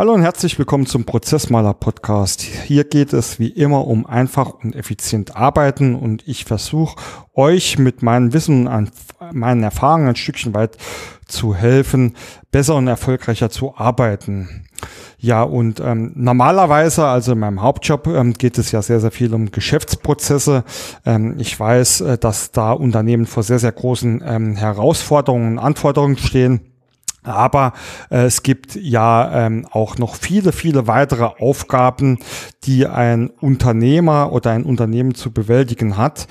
Hallo und herzlich willkommen zum Prozessmaler Podcast. Hier geht es wie immer um einfach und effizient arbeiten und ich versuche euch mit meinem Wissen und meinen Erfahrungen ein Stückchen weit zu helfen, besser und erfolgreicher zu arbeiten. Ja, und ähm, normalerweise, also in meinem Hauptjob, ähm, geht es ja sehr, sehr viel um Geschäftsprozesse. Ähm, ich weiß, äh, dass da Unternehmen vor sehr, sehr großen ähm, Herausforderungen und Anforderungen stehen. Aber äh, es gibt ja ähm, auch noch viele, viele weitere Aufgaben, die ein Unternehmer oder ein Unternehmen zu bewältigen hat.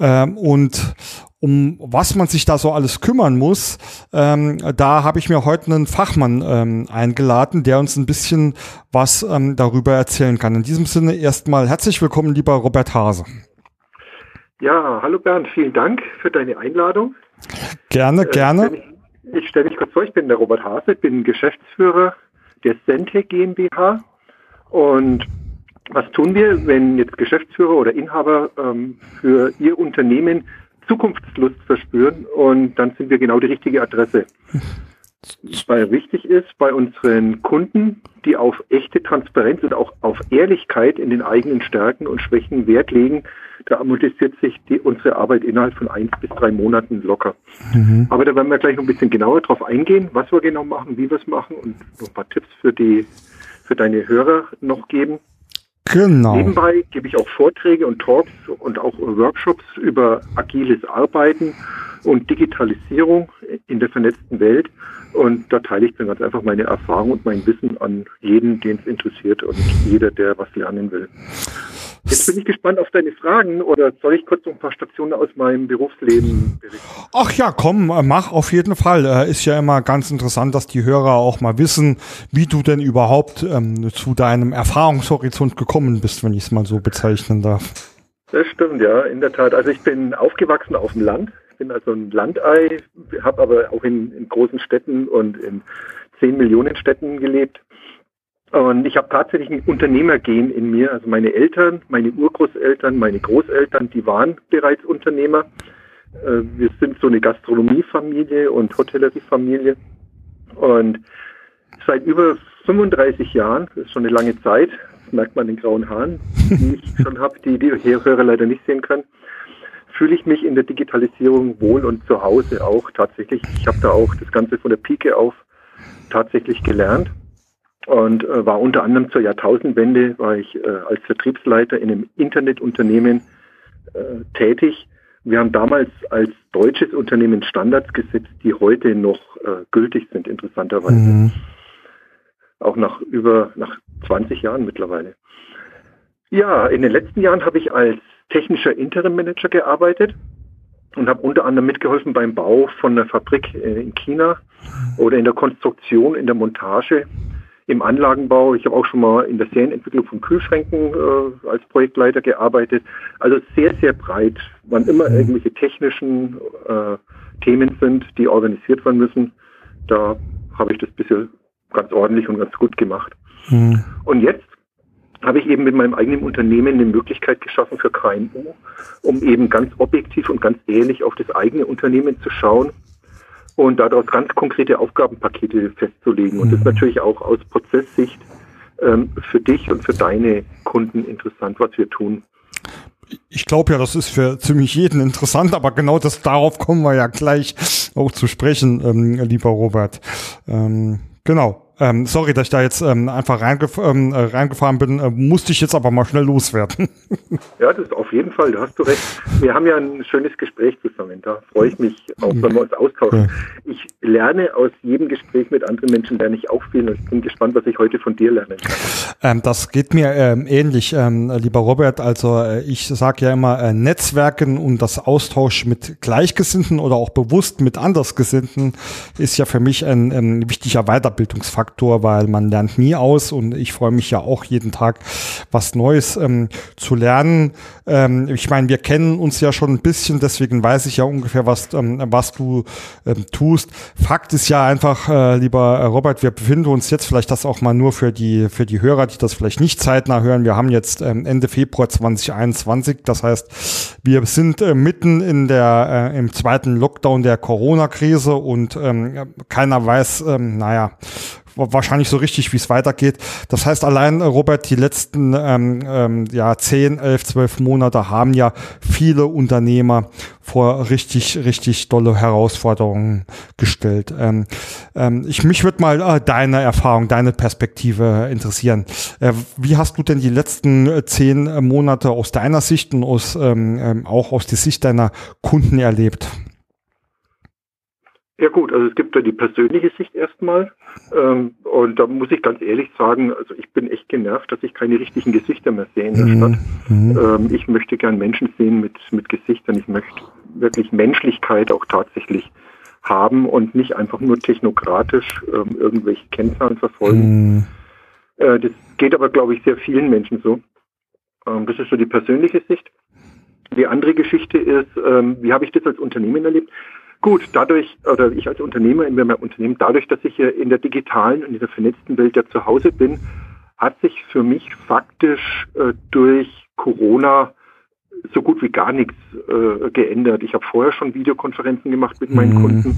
Ähm, und um was man sich da so alles kümmern muss, ähm, da habe ich mir heute einen Fachmann ähm, eingeladen, der uns ein bisschen was ähm, darüber erzählen kann. In diesem Sinne erstmal herzlich willkommen, lieber Robert Hase. Ja, hallo Bernd, vielen Dank für deine Einladung. Gerne, äh, gerne. Ich, ich stelle mich kurz vor, ich bin der Robert Hase, bin Geschäftsführer der Sente GmbH und was tun wir, wenn jetzt Geschäftsführer oder Inhaber ähm, für ihr Unternehmen Zukunftslust verspüren und dann sind wir genau die richtige Adresse. Weil wichtig ist bei unseren Kunden, die auf echte Transparenz und auch auf Ehrlichkeit in den eigenen Stärken und Schwächen Wert legen, da amortisiert sich die, unsere Arbeit innerhalb von eins bis drei Monaten locker. Mhm. Aber da werden wir gleich noch ein bisschen genauer drauf eingehen, was wir genau machen, wie wir es machen und noch ein paar Tipps für die, für deine Hörer noch geben. Genau. Nebenbei gebe ich auch Vorträge und Talks und auch Workshops über agiles Arbeiten und Digitalisierung in der vernetzten Welt. Und da teile ich dann ganz einfach meine Erfahrung und mein Wissen an jeden, den es interessiert und jeder, der was lernen will. Jetzt bin ich gespannt auf deine Fragen oder soll ich kurz noch ein paar Stationen aus meinem Berufsleben berichten? Ach ja, komm, äh, mach auf jeden Fall. Äh, ist ja immer ganz interessant, dass die Hörer auch mal wissen, wie du denn überhaupt ähm, zu deinem Erfahrungshorizont gekommen bist, wenn ich es mal so bezeichnen darf. Das stimmt, ja, in der Tat. Also ich bin aufgewachsen auf dem Land. Ich bin also ein Landei, habe aber auch in, in großen Städten und in zehn Millionen Städten gelebt und ich habe tatsächlich ein Unternehmergehen in mir. Also meine Eltern, meine Urgroßeltern, meine Großeltern, die waren bereits Unternehmer. Äh, wir sind so eine Gastronomiefamilie und Hotelleriefamilie. Und seit über 35 Jahren, das ist schon eine lange Zeit, merkt man den grauen Haaren, die ich schon habe, die die Hörer leider nicht sehen können, fühle ich mich in der Digitalisierung wohl und zu Hause auch tatsächlich. Ich habe da auch das Ganze von der Pike auf tatsächlich gelernt und äh, war unter anderem zur Jahrtausendwende war ich äh, als Vertriebsleiter in einem Internetunternehmen äh, tätig. Wir haben damals als deutsches Unternehmen Standards gesetzt, die heute noch äh, gültig sind, interessanterweise. Mhm. Auch nach über nach 20 Jahren mittlerweile. Ja, in den letzten Jahren habe ich als technischer Interim Manager gearbeitet und habe unter anderem mitgeholfen beim Bau von einer Fabrik äh, in China oder in der Konstruktion, in der Montage im Anlagenbau. Ich habe auch schon mal in der Serienentwicklung von Kühlschränken äh, als Projektleiter gearbeitet. Also sehr, sehr breit, wann immer mhm. irgendwelche technischen äh, Themen sind, die organisiert werden müssen. Da habe ich das bisher ganz ordentlich und ganz gut gemacht. Mhm. Und jetzt habe ich eben mit meinem eigenen Unternehmen eine Möglichkeit geschaffen für KMU, um eben ganz objektiv und ganz ehrlich auf das eigene Unternehmen zu schauen und daraus ganz konkrete Aufgabenpakete festzulegen. Und das ist mhm. natürlich auch aus Prozesssicht ähm, für dich und für deine Kunden interessant, was wir tun. Ich glaube ja, das ist für ziemlich jeden interessant, aber genau das darauf kommen wir ja gleich auch zu sprechen, ähm, lieber Robert. Ähm, genau. Ähm, sorry, dass ich da jetzt ähm, einfach reingef ähm, äh, reingefahren bin, äh, musste ich jetzt aber mal schnell loswerden. ja, das ist auf jeden Fall, da hast du recht. Wir haben ja ein schönes Gespräch zusammen, da freue ich mich auch, wenn wir uns austauschen. Ja. Ich lerne aus jedem Gespräch mit anderen Menschen, lerne ich auch viel und ich bin gespannt, was ich heute von dir lernen kann. Ähm, das geht mir ähm, ähnlich, ähm, lieber Robert. Also äh, ich sage ja immer, äh, Netzwerken und das Austausch mit Gleichgesinnten oder auch bewusst mit Andersgesinnten ist ja für mich ein, ein wichtiger Weiterbildungsfaktor. Faktor, weil man lernt nie aus und ich freue mich ja auch jeden Tag was Neues ähm, zu lernen. Ähm, ich meine, wir kennen uns ja schon ein bisschen, deswegen weiß ich ja ungefähr, was, ähm, was du ähm, tust. Fakt ist ja einfach, äh, lieber Robert, wir befinden uns jetzt vielleicht das auch mal nur für die, für die Hörer, die das vielleicht nicht zeitnah hören. Wir haben jetzt ähm, Ende Februar 2021, das heißt, wir sind äh, mitten in der, äh, im zweiten Lockdown der Corona-Krise und ähm, keiner weiß, naja, wahrscheinlich so richtig, wie es weitergeht. Das heißt, allein, äh, Robert, die letzten ähm, ähm, ja, 10, 11, 12 Monate haben ja viele Unternehmer vor richtig, richtig dolle Herausforderungen gestellt. Ähm, ähm, ich mich würde mal äh, deine Erfahrung, deine Perspektive interessieren. Äh, wie hast du denn die letzten äh, zehn Monate aus deiner Sicht und aus, ähm, ähm auch aus der Sicht deiner Kunden erlebt? Ja gut, also es gibt da die persönliche Sicht erstmal. Ähm, und da muss ich ganz ehrlich sagen, also ich bin echt genervt, dass ich keine richtigen Gesichter mehr sehe in der mhm. Stadt. Mhm. Ähm, ich möchte gern Menschen sehen mit, mit Gesichtern. Ich möchte wirklich Menschlichkeit auch tatsächlich haben und nicht einfach nur technokratisch ähm, irgendwelche Kennzahlen verfolgen. Mhm. Äh, das geht aber, glaube ich, sehr vielen Menschen so. Ähm, das ist so die persönliche Sicht. Die andere Geschichte ist, ähm, wie habe ich das als Unternehmen erlebt? Gut, dadurch, oder ich als Unternehmer in meinem Unternehmen, dadurch, dass ich hier in der digitalen und in der vernetzten Welt ja zu Hause bin, hat sich für mich faktisch äh, durch Corona so gut wie gar nichts äh, geändert. Ich habe vorher schon Videokonferenzen gemacht mit meinen mhm. Kunden.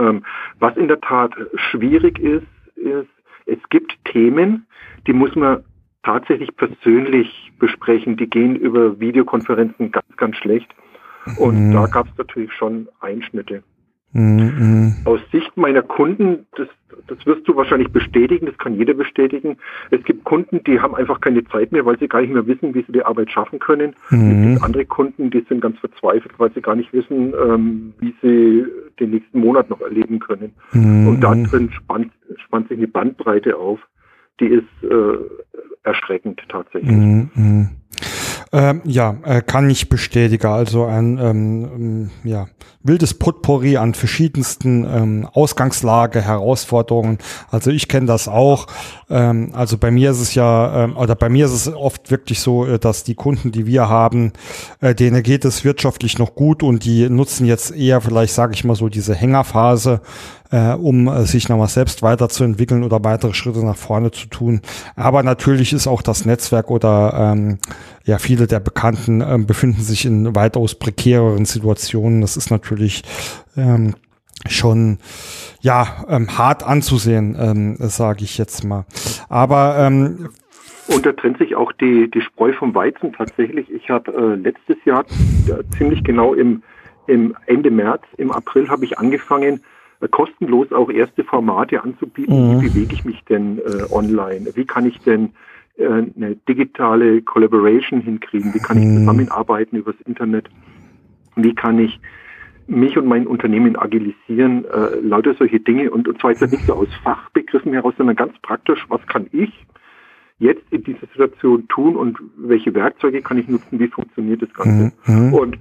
Ähm, was in der Tat schwierig ist, ist, es gibt Themen, die muss man tatsächlich persönlich besprechen. Die gehen über Videokonferenzen ganz, ganz schlecht. Und mhm. da gab es natürlich schon Einschnitte. Mhm. Aus Sicht meiner Kunden, das, das wirst du wahrscheinlich bestätigen, das kann jeder bestätigen. Es gibt Kunden, die haben einfach keine Zeit mehr, weil sie gar nicht mehr wissen, wie sie die Arbeit schaffen können. Mhm. Es gibt andere Kunden, die sind ganz verzweifelt, weil sie gar nicht wissen, ähm, wie sie den nächsten Monat noch erleben können. Mhm. Und da drin spannt, spannt sich eine Bandbreite auf, die ist äh, erschreckend tatsächlich. Mhm. Ähm, ja, äh, kann ich bestätigen. Also ein ähm, ähm, ja, wildes Potpourri an verschiedensten ähm, Ausgangslage, Herausforderungen. Also ich kenne das auch. Ähm, also bei mir ist es ja, ähm, oder bei mir ist es oft wirklich so, äh, dass die Kunden, die wir haben, äh, denen geht es wirtschaftlich noch gut und die nutzen jetzt eher vielleicht, sage ich mal so, diese Hängerphase, äh, um äh, sich nochmal selbst weiterzuentwickeln oder weitere Schritte nach vorne zu tun. Aber natürlich ist auch das Netzwerk oder ähm, ja, viele der Bekannten ähm, befinden sich in weitaus prekäreren Situationen. Das ist natürlich ähm, schon ja ähm, hart anzusehen, ähm, sage ich jetzt mal. Aber ähm, und da trennt sich auch die, die Spreu vom Weizen tatsächlich. Ich habe äh, letztes Jahr, äh, ziemlich genau im, im Ende März, im April habe ich angefangen, äh, kostenlos auch erste Formate anzubieten. Mhm. Wie bewege ich mich denn äh, online? Wie kann ich denn äh, eine digitale Collaboration hinkriegen? Wie kann ich mhm. zusammenarbeiten übers Internet? Wie kann ich mich und mein Unternehmen agilisieren? Äh, lauter solche Dinge. Und, und zwar jetzt nicht so aus Fachbegriffen heraus, sondern ganz praktisch, was kann ich jetzt in dieser Situation tun und welche Werkzeuge kann ich nutzen? Wie funktioniert das Ganze? Mhm. Und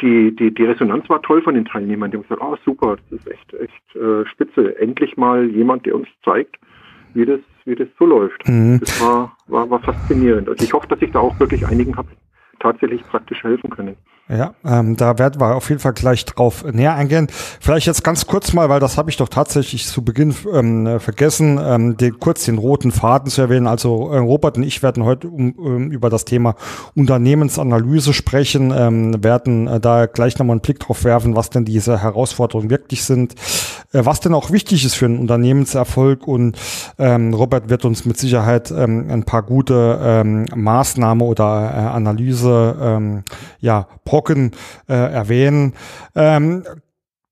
die, die, die Resonanz war toll von den Teilnehmern. Die haben gesagt, ah super, das ist echt, echt äh, spitze. Endlich mal jemand, der uns zeigt, wie das, wie das so läuft. Mhm. Das war, war, war faszinierend. Also ich hoffe, dass ich da auch wirklich einigen habe tatsächlich praktisch helfen können. Ja, ähm, da werden wir auf jeden Fall gleich drauf näher eingehen. Vielleicht jetzt ganz kurz mal, weil das habe ich doch tatsächlich zu Beginn ähm, vergessen, ähm, den, kurz den roten Faden zu erwähnen. Also äh, Robert und ich werden heute um, um, über das Thema Unternehmensanalyse sprechen, ähm, werden äh, da gleich nochmal einen Blick drauf werfen, was denn diese Herausforderungen wirklich sind, was denn auch wichtig ist für einen Unternehmenserfolg und ähm, Robert wird uns mit Sicherheit ähm, ein paar gute ähm, Maßnahmen oder äh, Analyse ähm, ja Brocken äh, erwähnen. Ähm,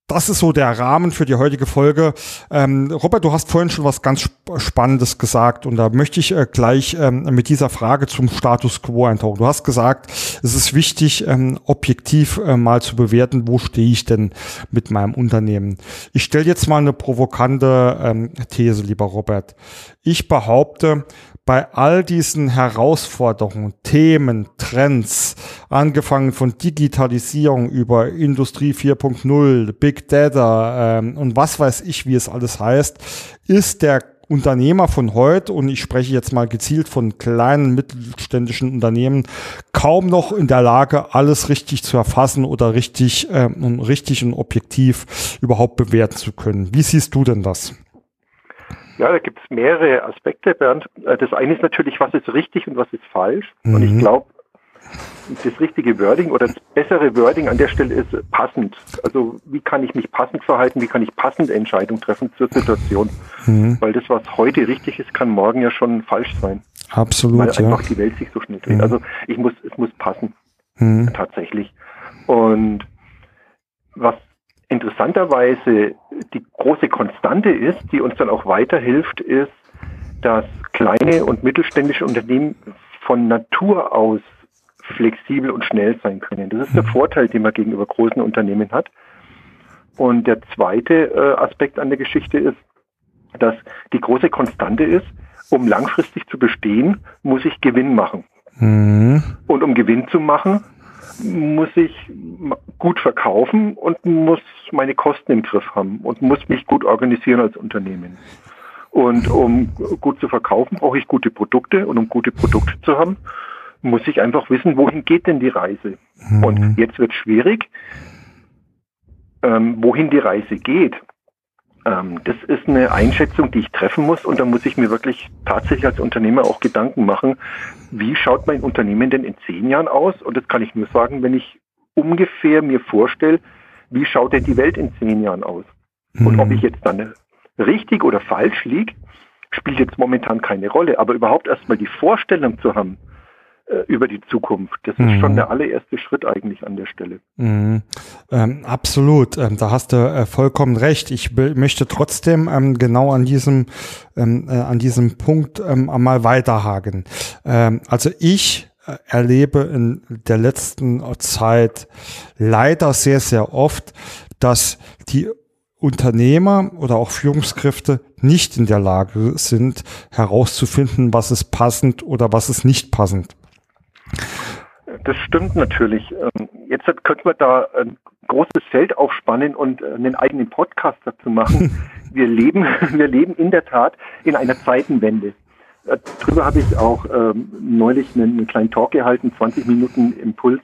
das ist so der Rahmen für die heutige Folge. Ähm, Robert, du hast vorhin schon was ganz Spannendes gesagt und da möchte ich äh, gleich ähm, mit dieser Frage zum Status quo eintauchen. Du hast gesagt, es ist wichtig, ähm, objektiv äh, mal zu bewerten, wo stehe ich denn mit meinem Unternehmen. Ich stelle jetzt mal eine provokante ähm, These, lieber Robert. Ich behaupte, bei all diesen Herausforderungen, Themen, Trends, angefangen von Digitalisierung über Industrie 4.0, Big Data ähm, und was weiß ich, wie es alles heißt, ist der Unternehmer von heute, und ich spreche jetzt mal gezielt von kleinen mittelständischen Unternehmen, kaum noch in der Lage, alles richtig zu erfassen oder richtig, ähm, richtig und objektiv überhaupt bewerten zu können. Wie siehst du denn das? Ja, da gibt es mehrere Aspekte, Bernd. Äh, das eine ist natürlich, was ist richtig und was ist falsch. Mhm. Und ich mhm. glaube, das richtige Wording oder das bessere Wording an der Stelle ist passend. Also wie kann ich mich passend verhalten, wie kann ich passende Entscheidungen treffen zur Situation. Mhm. Weil das, was heute richtig ist, kann morgen ja schon falsch sein. Absolut. Weil einfach ja. die Welt sich so schnell dreht. Mhm. Also ich muss, es muss passen. Mhm. Tatsächlich. Und was interessanterweise die große Konstante ist, die uns dann auch weiterhilft, ist, dass kleine und mittelständische Unternehmen von Natur aus flexibel und schnell sein können. Das ist der. Vorteil, den man gegenüber großen Unternehmen hat. Und der zweite äh, Aspekt an der Geschichte ist, dass die große Konstante ist, um langfristig zu bestehen, muss ich Gewinn machen. Mhm. Und um Gewinn zu machen, muss ich gut verkaufen und muss meine Kosten im Griff haben und muss mich gut organisieren als Unternehmen. Und um gut zu verkaufen, brauche ich gute Produkte und um gute Produkte zu haben, muss ich einfach wissen, wohin geht denn die Reise? Mhm. Und jetzt wird schwierig, ähm, wohin die Reise geht. Ähm, das ist eine Einschätzung, die ich treffen muss und da muss ich mir wirklich tatsächlich als Unternehmer auch Gedanken machen, wie schaut mein Unternehmen denn in zehn Jahren aus? Und das kann ich nur sagen, wenn ich ungefähr mir vorstelle, wie schaut denn die Welt in zehn Jahren aus? Mhm. Und ob ich jetzt dann richtig oder falsch liege, spielt jetzt momentan keine Rolle. Aber überhaupt erstmal die Vorstellung zu haben, über die Zukunft. Das ist mhm. schon der allererste Schritt eigentlich an der Stelle. Mhm. Ähm, absolut, ähm, da hast du äh, vollkommen recht. Ich möchte trotzdem ähm, genau an diesem ähm, äh, an diesem Punkt ähm, einmal weiterhaken. Ähm, also ich äh, erlebe in der letzten Zeit leider sehr sehr oft, dass die Unternehmer oder auch Führungskräfte nicht in der Lage sind, herauszufinden, was ist passend oder was ist nicht passend. Das stimmt natürlich. Ähm, jetzt könnten wir da ein großes Feld aufspannen und äh, einen eigenen Podcast dazu machen. Wir leben, wir leben in der Tat in einer Zeitenwende. Äh, darüber habe ich auch ähm, neulich einen, einen kleinen Talk gehalten, 20 Minuten Impuls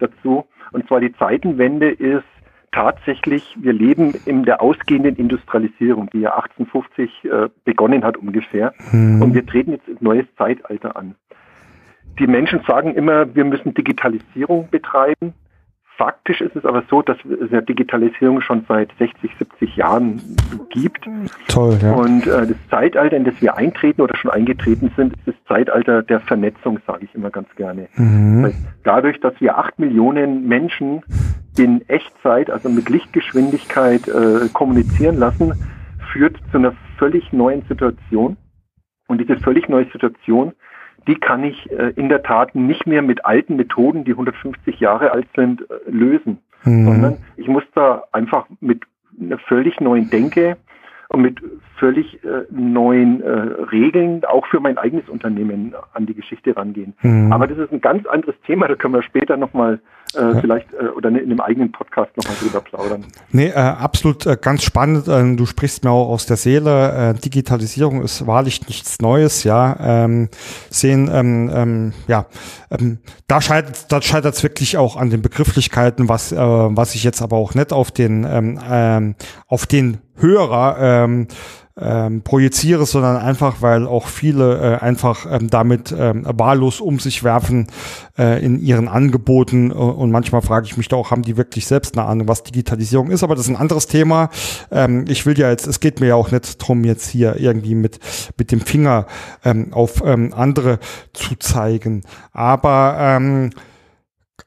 dazu. Und zwar die Zeitenwende ist tatsächlich, wir leben in der ausgehenden Industrialisierung, die ja 1850 äh, begonnen hat ungefähr. Hm. Und wir treten jetzt ein neues Zeitalter an. Die Menschen sagen immer, wir müssen Digitalisierung betreiben. Faktisch ist es aber so, dass es ja Digitalisierung schon seit 60, 70 Jahren gibt. Toll, ja. Und äh, das Zeitalter, in das wir eintreten oder schon eingetreten sind, ist das Zeitalter der Vernetzung, sage ich immer ganz gerne. Mhm. Das heißt, dadurch, dass wir acht Millionen Menschen in Echtzeit, also mit Lichtgeschwindigkeit äh, kommunizieren lassen, führt zu einer völlig neuen Situation. Und diese völlig neue Situation die kann ich äh, in der Tat nicht mehr mit alten Methoden, die 150 Jahre alt sind, äh, lösen, mhm. sondern ich muss da einfach mit einer völlig neuen Denke und mit völlig äh, neuen äh, Regeln auch für mein eigenes Unternehmen an die Geschichte rangehen. Mhm. Aber das ist ein ganz anderes Thema, da können wir später nochmal äh, ja. vielleicht äh, oder in einem eigenen Podcast nochmal drüber plaudern. Nee, äh, absolut äh, ganz spannend. Äh, du sprichst mir auch aus der Seele. Äh, Digitalisierung ist wahrlich nichts Neues, ja. Ähm, sehen, ähm, ähm, ja, ähm, da scheitert da scheitert es wirklich auch an den Begrifflichkeiten, was, äh, was ich jetzt aber auch nicht auf den, ähm, ähm, auf den Hörer ähm, ähm, projiziere, sondern einfach, weil auch viele äh, einfach ähm, damit ähm, wahllos um sich werfen äh, in ihren Angeboten. Und manchmal frage ich mich da auch, haben die wirklich selbst eine Ahnung, was Digitalisierung ist? Aber das ist ein anderes Thema. Ähm, ich will ja jetzt, es geht mir ja auch nicht drum, jetzt hier irgendwie mit, mit dem Finger ähm, auf ähm, andere zu zeigen. Aber ähm,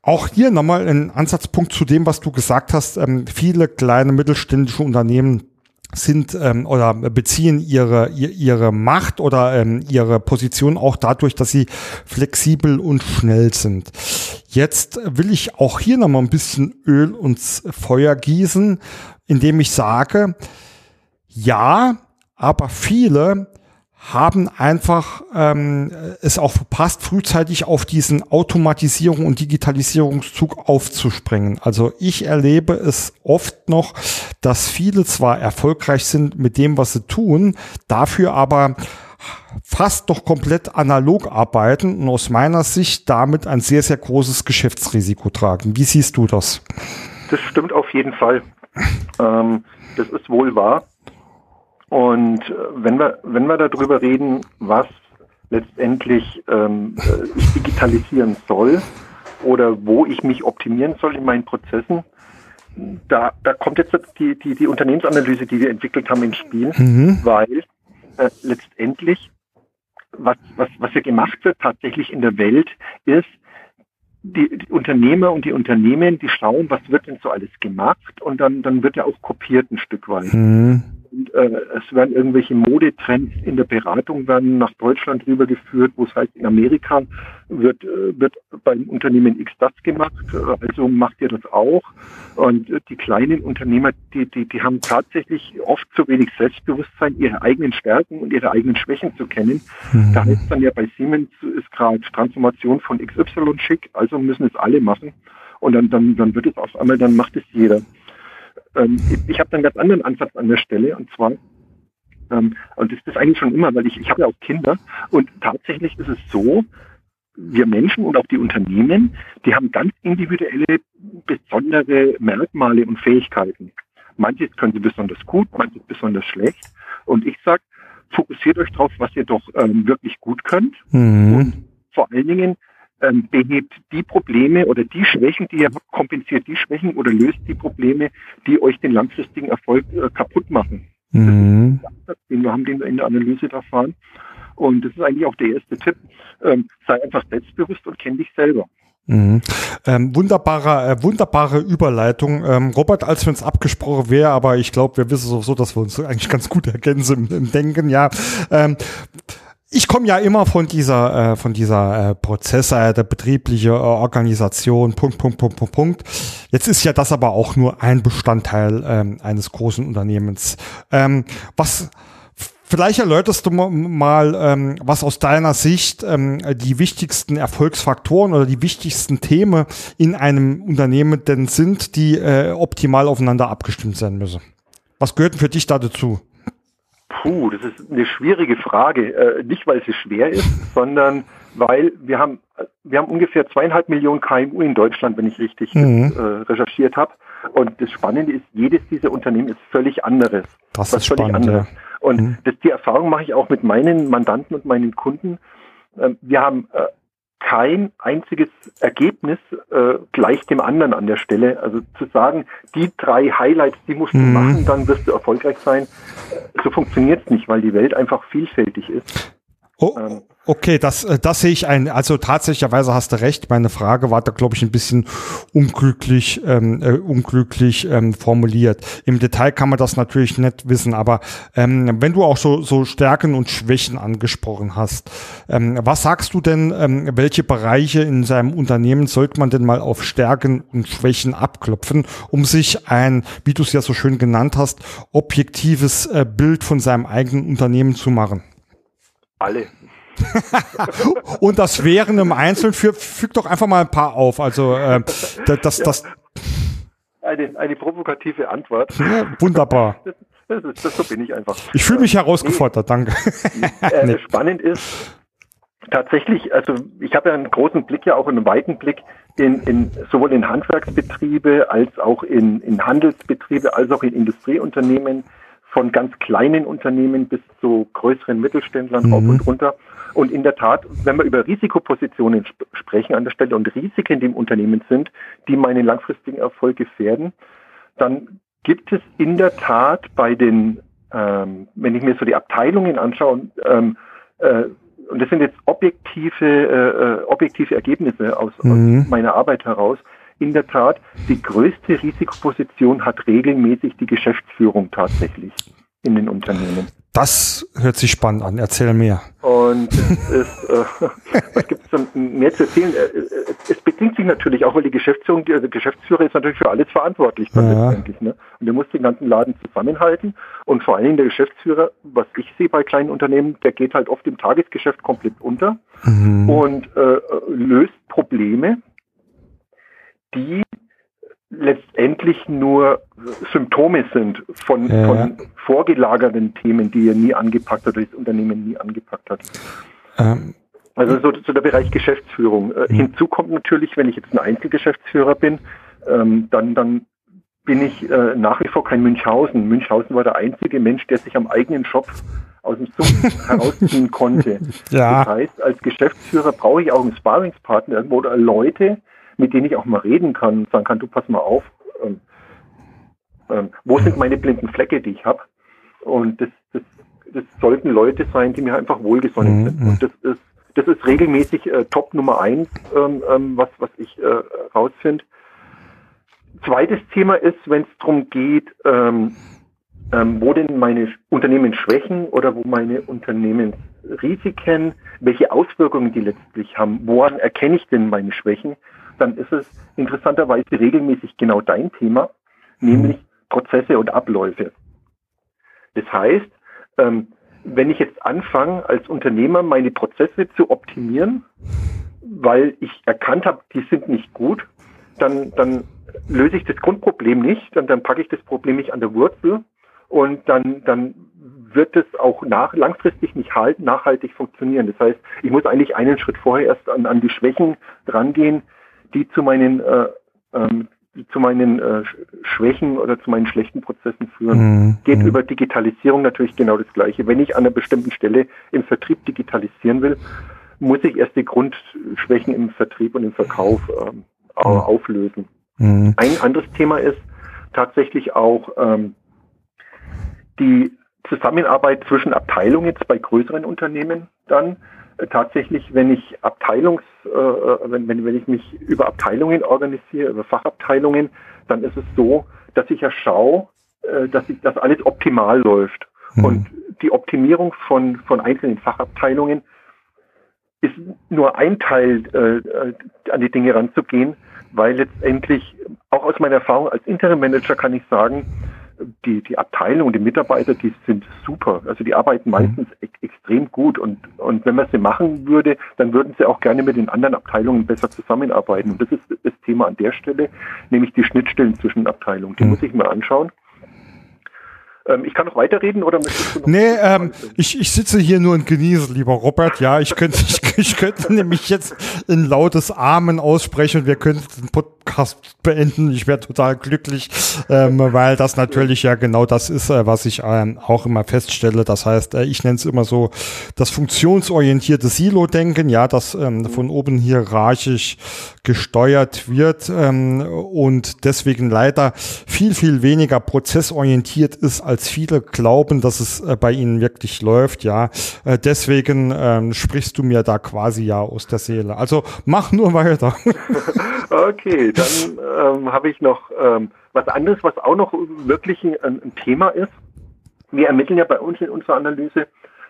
auch hier nochmal ein Ansatzpunkt zu dem, was du gesagt hast. Ähm, viele kleine mittelständische Unternehmen sind ähm, oder beziehen ihre ihre Macht oder ähm, ihre Position auch dadurch, dass sie flexibel und schnell sind. Jetzt will ich auch hier noch mal ein bisschen Öl ins Feuer gießen, indem ich sage, ja, aber viele haben einfach ähm, es auch verpasst, frühzeitig auf diesen Automatisierung und Digitalisierungszug aufzuspringen. Also ich erlebe es oft noch, dass viele zwar erfolgreich sind mit dem, was sie tun, dafür aber fast doch komplett analog arbeiten und aus meiner Sicht damit ein sehr, sehr großes Geschäftsrisiko tragen. Wie siehst du das? Das stimmt auf jeden Fall. Ähm, das ist wohl wahr. Und äh, wenn wir, wenn wir darüber reden, was letztendlich ähm, äh, ich digitalisieren soll, oder wo ich mich optimieren soll in meinen Prozessen. Da, da kommt jetzt die, die, die Unternehmensanalyse, die wir entwickelt haben, ins Spiel, mhm. weil äh, letztendlich, was, was, was hier gemacht wird tatsächlich in der Welt, ist, die, die Unternehmer und die Unternehmen, die schauen, was wird denn so alles gemacht und dann, dann wird ja auch kopiert ein Stück weit. Mhm. Und äh, es werden irgendwelche Modetrends in der Beratung werden nach Deutschland rübergeführt, wo es heißt, in Amerika wird, äh, wird beim Unternehmen X das gemacht, also macht ihr das auch. Und äh, die kleinen Unternehmer, die, die, die haben tatsächlich oft zu wenig Selbstbewusstsein, ihre eigenen Stärken und ihre eigenen Schwächen zu kennen. Mhm. Da heißt dann ja bei Siemens ist gerade Transformation von XY schick, also müssen es alle machen. Und dann, dann, dann wird es auf einmal, dann macht es jeder. Ähm, ich habe einen ganz anderen Ansatz an der Stelle und zwar, ähm, und das ist eigentlich schon immer, weil ich, ich habe ja auch Kinder und tatsächlich ist es so, wir Menschen und auch die Unternehmen, die haben ganz individuelle, besondere Merkmale und Fähigkeiten. Manches können sie besonders gut, manches besonders schlecht. Und ich sage, fokussiert euch darauf, was ihr doch ähm, wirklich gut könnt. Mhm. Und vor allen Dingen ähm, behebt die Probleme oder die Schwächen, die ihr kompensiert die Schwächen oder löst die Probleme, die euch den langfristigen Erfolg äh, kaputt machen. Mhm. Das ist den wir haben, den in der Analyse da fahren. Und das ist eigentlich auch der erste Tipp. Ähm, sei einfach selbstbewusst und kenn dich selber. Mhm. Ähm, wunderbare, äh, wunderbare Überleitung. Ähm, Robert, als wir uns abgesprochen wäre, aber ich glaube, wir wissen sowieso, dass wir uns eigentlich ganz gut ergänzen im, im Denken, ja. Ähm, ich komme ja immer von dieser, äh, von dieser äh, Prozessseite, betriebliche äh, Organisation, Punkt, Punkt, Punkt, Punkt, Punkt. Jetzt ist ja das aber auch nur ein Bestandteil ähm, eines großen Unternehmens. Ähm, was Vielleicht erläuterst du mal, ähm, was aus deiner Sicht ähm, die wichtigsten Erfolgsfaktoren oder die wichtigsten Themen in einem Unternehmen denn sind, die äh, optimal aufeinander abgestimmt sein müssen. Was gehört denn für dich da dazu? Puh, das ist eine schwierige Frage. Äh, nicht, weil sie schwer ist, sondern weil wir haben, wir haben ungefähr zweieinhalb Millionen KMU in Deutschland, wenn ich richtig mhm. äh, recherchiert habe. Und das Spannende ist, jedes dieser Unternehmen ist völlig anderes. Das ist völlig spannend, anderes. Ja. Und mhm. das, die Erfahrung mache ich auch mit meinen Mandanten und meinen Kunden. Ähm, wir haben äh, kein einziges Ergebnis äh, gleich dem anderen an der Stelle. Also zu sagen, die drei Highlights, die musst du mhm. machen, dann wirst du erfolgreich sein. So funktioniert es nicht, weil die Welt einfach vielfältig ist. Oh, ähm, okay, das, äh, das sehe ich ein. Also tatsächlicherweise hast du recht. Meine Frage war da, glaube ich, ein bisschen unglücklich, ähm, äh, unglücklich ähm, formuliert. Im Detail kann man das natürlich nicht wissen, aber ähm, wenn du auch so, so Stärken und Schwächen angesprochen hast, ähm, was sagst du denn, ähm, welche Bereiche in seinem Unternehmen sollte man denn mal auf Stärken und Schwächen abklopfen, um sich ein, wie du es ja so schön genannt hast, objektives äh, Bild von seinem eigenen Unternehmen zu machen? Alle. und das wären im Einzelnen, für, füg doch einfach mal ein paar auf. Also äh, das, das eine, eine provokative Antwort. Ja, wunderbar. Das, ist, das, so bin ich einfach. Ich fühle mich herausgefordert, nee. danke. Äh, nee. Spannend ist tatsächlich, also ich habe ja einen großen Blick, ja auch einen weiten Blick in, in sowohl in Handwerksbetriebe als auch in, in Handelsbetriebe als auch in Industrieunternehmen von ganz kleinen Unternehmen bis zu größeren Mittelständlern mhm. rauf und runter. Und in der Tat, wenn wir über Risikopositionen sp sprechen an der Stelle und Risiken, die im Unternehmen sind, die meinen langfristigen Erfolg gefährden, dann gibt es in der Tat bei den, ähm, wenn ich mir so die Abteilungen anschaue, ähm, äh, und das sind jetzt objektive, äh, äh objektive Ergebnisse aus, mhm. aus meiner Arbeit heraus, in der Tat, die größte Risikoposition hat regelmäßig die Geschäftsführung tatsächlich in den Unternehmen. Das hört sich spannend an. Erzähl mehr. Und es ist, äh, was gibt es mehr zu erzählen? Äh, äh, es bedingt sich natürlich auch, weil die Geschäftsführung, der Geschäftsführer ist natürlich für alles verantwortlich ja. Ne? Und der muss den ganzen Laden zusammenhalten. Und vor allen Dingen der Geschäftsführer, was ich sehe bei kleinen Unternehmen, der geht halt oft im Tagesgeschäft komplett unter mhm. und äh, löst Probleme, die letztendlich nur Symptome sind von, ja. von vorgelagerten Themen, die er nie angepackt hat oder das Unternehmen nie angepackt hat. Ähm. Also so, so, der Bereich Geschäftsführung. Äh, mhm. Hinzu kommt natürlich, wenn ich jetzt ein Einzelgeschäftsführer bin, ähm, dann, dann bin ich äh, nach wie vor kein Münchhausen. Münchhausen war der einzige Mensch, der sich am eigenen Schopf aus dem Sumpf herausziehen konnte. Ja. Das heißt, als Geschäftsführer brauche ich auch einen Sparringspartner irgendwo oder Leute, mit denen ich auch mal reden kann und sagen kann, du pass mal auf, ähm, ähm, wo sind meine blinden Flecke, die ich habe? Und das, das, das sollten Leute sein, die mir einfach wohlgesonnen mhm. sind. Und das ist, das ist regelmäßig äh, Top Nummer eins, ähm, ähm, was, was ich äh, rausfinde. Zweites Thema ist, wenn es darum geht, ähm, ähm, wo denn meine Unternehmen schwächen oder wo meine Unternehmensrisiken, welche Auswirkungen die letztlich haben, woran erkenne ich denn meine Schwächen, dann ist es interessanterweise regelmäßig genau dein Thema, nämlich Prozesse und Abläufe. Das heißt, ähm, wenn ich jetzt anfange, als Unternehmer meine Prozesse zu optimieren, weil ich erkannt habe, die sind nicht gut, dann, dann löse ich das Grundproblem nicht, dann, dann packe ich das Problem nicht an der Wurzel und dann, dann wird es auch nach, langfristig nicht halt, nachhaltig funktionieren. Das heißt, ich muss eigentlich einen Schritt vorher erst an, an die Schwächen rangehen, die zu meinen, äh, ähm, zu meinen äh, Schwächen oder zu meinen schlechten Prozessen führen. Mhm. Geht mhm. über Digitalisierung natürlich genau das Gleiche. Wenn ich an einer bestimmten Stelle im Vertrieb digitalisieren will, muss ich erst die Grundschwächen im Vertrieb und im Verkauf ähm, mhm. auflösen. Mhm. Ein anderes Thema ist tatsächlich auch ähm, die Zusammenarbeit zwischen Abteilungen jetzt bei größeren Unternehmen dann tatsächlich, wenn ich Abteilungs, äh, äh, wenn, wenn, wenn ich mich über Abteilungen organisiere, über Fachabteilungen, dann ist es so, dass ich ja schaue, äh, dass ich, dass alles optimal läuft. Mhm. Und die Optimierung von, von einzelnen Fachabteilungen ist nur ein Teil, äh, äh an die Dinge ranzugehen, weil letztendlich auch aus meiner Erfahrung als Interim Manager kann ich sagen, die, die Abteilung, die Mitarbeiter, die sind super. Also die arbeiten mhm. meistens e extrem gut und, und wenn man sie machen würde, dann würden sie auch gerne mit den anderen Abteilungen besser zusammenarbeiten. Und das ist das Thema an der Stelle, nämlich die Schnittstellen zwischen Abteilungen. Die mhm. muss ich mir anschauen. Ähm, ich kann noch weiterreden oder möchtest du noch? Nee, ähm, ich, ich sitze hier nur und genieße, lieber Robert. Ja, ich könnte, ich, ich könnte nämlich jetzt in lautes Amen aussprechen und wir könnten den Podcast beenden. Ich wäre total glücklich, ähm, weil das natürlich ja genau das ist, äh, was ich ähm, auch immer feststelle. Das heißt, äh, ich nenne es immer so das funktionsorientierte Silo-Denken, ja, das ähm, von oben hierarchisch gesteuert wird ähm, und deswegen leider viel, viel weniger prozessorientiert ist, als viele glauben, dass es äh, bei ihnen wirklich läuft. Ja, äh, deswegen ähm, sprichst du mir da quasi ja aus der Seele. Also mach nur weiter. okay, dann ähm, habe ich noch ähm, was anderes, was auch noch wirklich ein, ein, Thema ist. Wir ermitteln ja bei uns in unserer Analyse,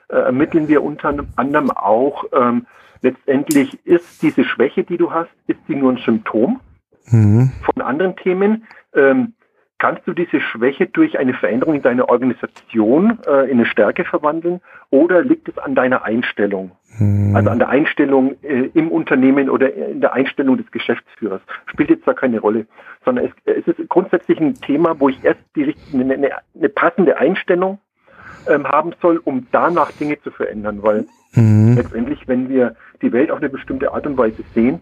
äh, ermitteln wir unter anderem auch ähm, letztendlich ist diese Schwäche, die du hast, ist sie nur ein Symptom mhm. von anderen Themen. Ähm, kannst du diese Schwäche durch eine Veränderung in deiner Organisation äh, in eine Stärke verwandeln oder liegt es an deiner Einstellung? Mhm. Also an der Einstellung äh, im Unternehmen oder in der Einstellung des Geschäftsführers. Spielt jetzt da keine Rolle, sondern es, es ist grundsätzlich ein Thema, wo ich erst die, eine, eine, eine passende Einstellung ähm, haben soll, um danach Dinge zu verändern, weil mhm. letztendlich, wenn wir die Welt auf eine bestimmte Art und Weise sehen,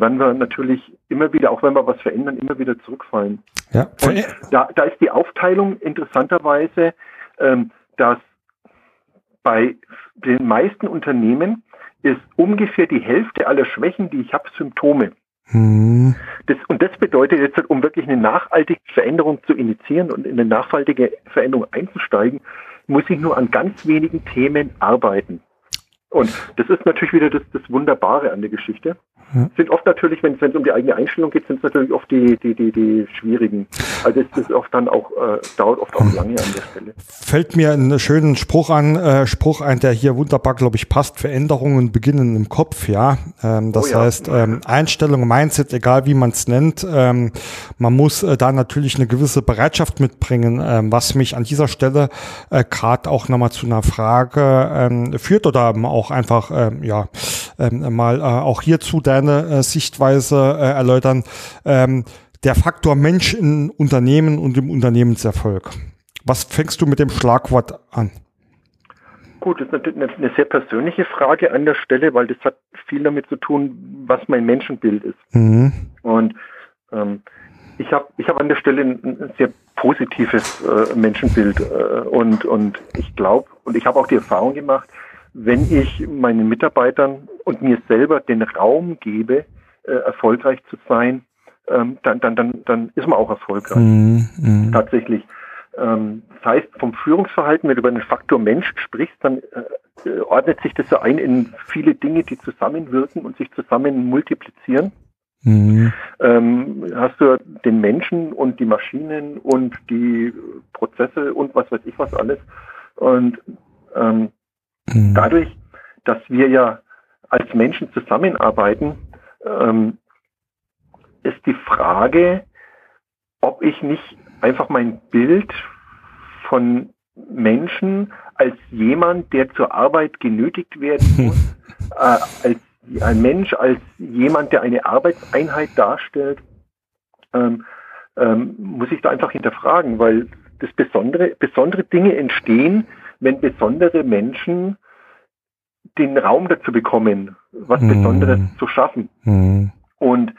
werden wir natürlich immer wieder, auch wenn wir was verändern, immer wieder zurückfallen. Ja. Und da, da ist die Aufteilung interessanterweise, ähm, dass bei den meisten Unternehmen ist ungefähr die Hälfte aller Schwächen, die ich habe, Symptome. Mhm. Das, und das bedeutet jetzt, um wirklich eine nachhaltige Veränderung zu initiieren und in eine nachhaltige Veränderung einzusteigen, muss ich nur an ganz wenigen Themen arbeiten. Und das ist natürlich wieder das, das Wunderbare an der Geschichte. Ja. Sind oft natürlich, wenn es um die eigene Einstellung geht, sind es natürlich oft die, die, die, die schwierigen. Also es ist oft dann auch, äh, dauert oft auch hm. lange an der Stelle. Fällt mir einen schönen Spruch an, äh, Spruch ein, der hier wunderbar, glaube ich, passt. Veränderungen beginnen im Kopf, ja. Ähm, das oh, ja. heißt, ähm, Einstellung, Mindset, egal wie man es nennt, ähm, man muss äh, da natürlich eine gewisse Bereitschaft mitbringen, ähm, was mich an dieser Stelle äh, gerade auch nochmal zu einer Frage ähm, führt oder auch einfach, ähm, ja, ähm, mal äh, auch hierzu deine äh, Sichtweise äh, erläutern. Ähm, der Faktor Mensch in Unternehmen und im Unternehmenserfolg. Was fängst du mit dem Schlagwort an? Gut, das ist eine, eine, sehr persönliche Frage an der Stelle, weil das hat viel damit zu tun, was mein Menschenbild ist. Mhm. Und ähm, ich habe ich hab an der Stelle ein, ein sehr positives äh, Menschenbild äh, und, und ich glaube und ich habe auch die Erfahrung gemacht, wenn ich meinen Mitarbeitern und mir selber den Raum gebe, äh, erfolgreich zu sein, ähm, dann, dann, dann, dann ist man auch erfolgreich. Mhm. mhm. Tatsächlich. Ähm, das heißt, vom Führungsverhalten, wenn du über den Faktor Mensch sprichst, dann äh, ordnet sich das so ein in viele Dinge, die zusammenwirken und sich zusammen multiplizieren. Mhm. Ähm, hast du den Menschen und die Maschinen und die Prozesse und was weiß ich was alles. Und ähm, mhm. dadurch, dass wir ja als Menschen zusammenarbeiten, ähm, ist die Frage, ob ich nicht einfach mein Bild von Menschen als jemand, der zur Arbeit genötigt werden muss, äh, als ein Mensch, als jemand, der eine Arbeitseinheit darstellt, ähm, ähm, muss ich da einfach hinterfragen, weil das besondere, besondere Dinge entstehen, wenn besondere Menschen den Raum dazu bekommen, was hm. Besonderes zu schaffen. Hm. Und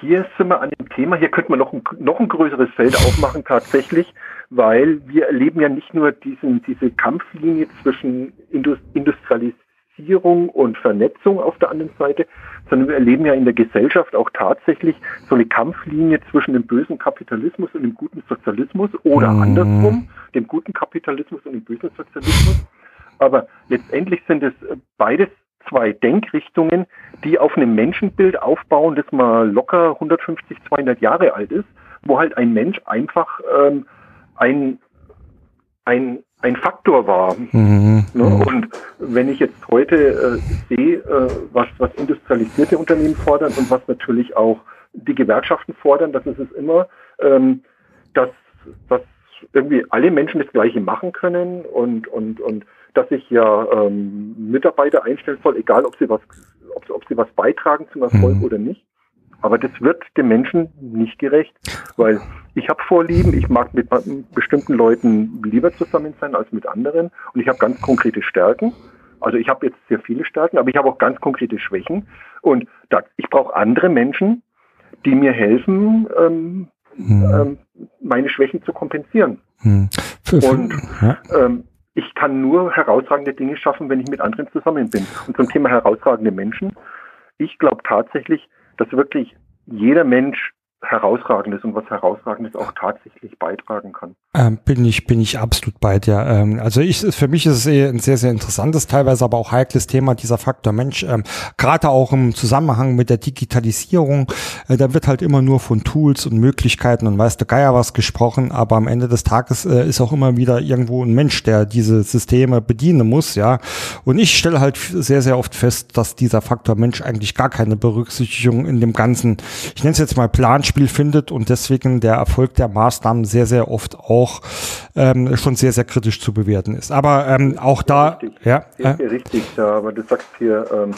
hier sind wir an dem Thema, hier könnte man noch ein, noch ein größeres Feld aufmachen tatsächlich, weil wir erleben ja nicht nur diesen, diese Kampflinie zwischen Industrialisierung und Vernetzung auf der anderen Seite, sondern wir erleben ja in der Gesellschaft auch tatsächlich so eine Kampflinie zwischen dem bösen Kapitalismus und dem guten Sozialismus oder mhm. andersrum, dem guten Kapitalismus und dem bösen Sozialismus. Aber letztendlich sind es beides zwei Denkrichtungen, die auf einem Menschenbild aufbauen, das mal locker 150, 200 Jahre alt ist, wo halt ein Mensch einfach ähm, ein, ein, ein Faktor war. Mhm. Ne? Und wenn ich jetzt heute äh, sehe, äh, was, was industrialisierte Unternehmen fordern und was natürlich auch die Gewerkschaften fordern, das ist es immer, ähm, dass, dass irgendwie alle Menschen das Gleiche machen können und, und, und dass ich ja ähm, Mitarbeiter einstellen soll, egal ob sie was, ob, ob sie was beitragen zum Erfolg mhm. oder nicht. Aber das wird dem Menschen nicht gerecht, weil ich habe Vorlieben, ich mag mit bestimmten Leuten lieber zusammen sein als mit anderen und ich habe ganz konkrete Stärken. Also ich habe jetzt sehr viele Stärken, aber ich habe auch ganz konkrete Schwächen und da, ich brauche andere Menschen, die mir helfen, ähm, hm. ähm, meine Schwächen zu kompensieren. Hm. Für, für, und ja. ähm, ich kann nur herausragende Dinge schaffen, wenn ich mit anderen zusammen bin. Und zum Thema herausragende Menschen, ich glaube tatsächlich, dass wirklich jeder Mensch herausragend ist und was herausragendes auch tatsächlich beitragen kann. Ähm, bin ich bin ich absolut bei dir. Ähm, also ich für mich ist es ein sehr sehr interessantes, teilweise aber auch heikles Thema dieser Faktor Mensch. Ähm, Gerade auch im Zusammenhang mit der Digitalisierung, äh, da wird halt immer nur von Tools und Möglichkeiten und weißt du Geier was gesprochen, aber am Ende des Tages äh, ist auch immer wieder irgendwo ein Mensch, der diese Systeme bedienen muss, ja. Und ich stelle halt sehr sehr oft fest, dass dieser Faktor Mensch eigentlich gar keine Berücksichtigung in dem ganzen, ich nenne es jetzt mal Plan Spiel findet und deswegen der Erfolg der Maßnahmen sehr, sehr oft auch ähm, schon sehr, sehr kritisch zu bewerten ist. Aber ähm, auch da, richtig. ja. Äh, richtig, da, aber du sagst hier ähm,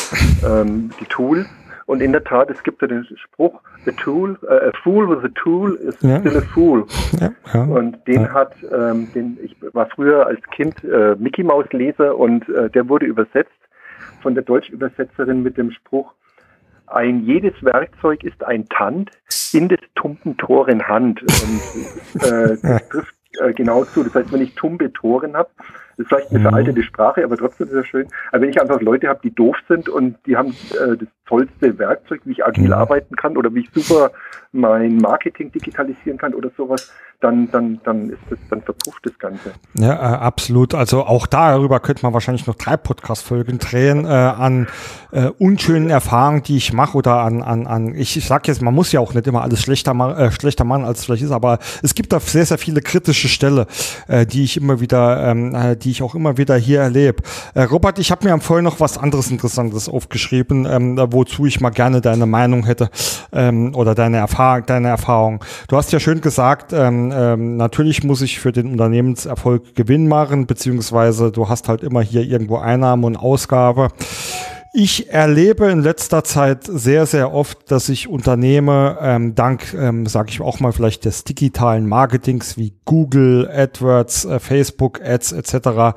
ähm, die Tools. Und in der Tat, es gibt ja den Spruch, the tool, uh, a fool with a tool is ja. still a fool. Ja, ja, und den hat, ähm, den, ich war früher als Kind äh, Mickey Maus Leser und äh, der wurde übersetzt von der Deutschübersetzerin mit dem Spruch, ein jedes Werkzeug ist ein Tand in des tumpen Toren Hand. Und äh, das trifft äh, genau zu. Das heißt, wenn ich tumpe Toren habe, ist vielleicht eine mhm. veraltete Sprache, aber trotzdem ist es schön. Aber wenn ich einfach Leute habe, die doof sind und die haben äh, das tollste Werkzeug, wie ich agil mhm. arbeiten kann oder wie ich super mein Marketing digitalisieren kann oder sowas, dann, dann, dann ist das, dann verpufft das Ganze. Ja, äh, absolut. Also auch darüber könnte man wahrscheinlich noch drei Podcast-Folgen drehen, äh, an äh, unschönen Erfahrungen, die ich mache oder an, an, an, ich, ich sag jetzt, man muss ja auch nicht immer alles schlechter, äh, schlechter machen, als es vielleicht ist, aber es gibt da sehr, sehr viele kritische Stelle, äh, die ich immer wieder, ähm, äh, die ich auch immer wieder hier erlebe. Äh, Robert, ich habe mir am vorhin noch was anderes Interessantes aufgeschrieben, ähm, wozu ich mal gerne deine Meinung hätte ähm, oder deine Erfahrung, deine Erfahrung. Du hast ja schön gesagt, ähm, ähm, natürlich muss ich für den Unternehmenserfolg Gewinn machen, beziehungsweise du hast halt immer hier irgendwo Einnahme und Ausgabe. Ich erlebe in letzter Zeit sehr, sehr oft, dass sich Unternehmen ähm, dank, ähm, sage ich auch mal, vielleicht des digitalen Marketings wie Google, AdWords, äh, Facebook Ads etc. Äh,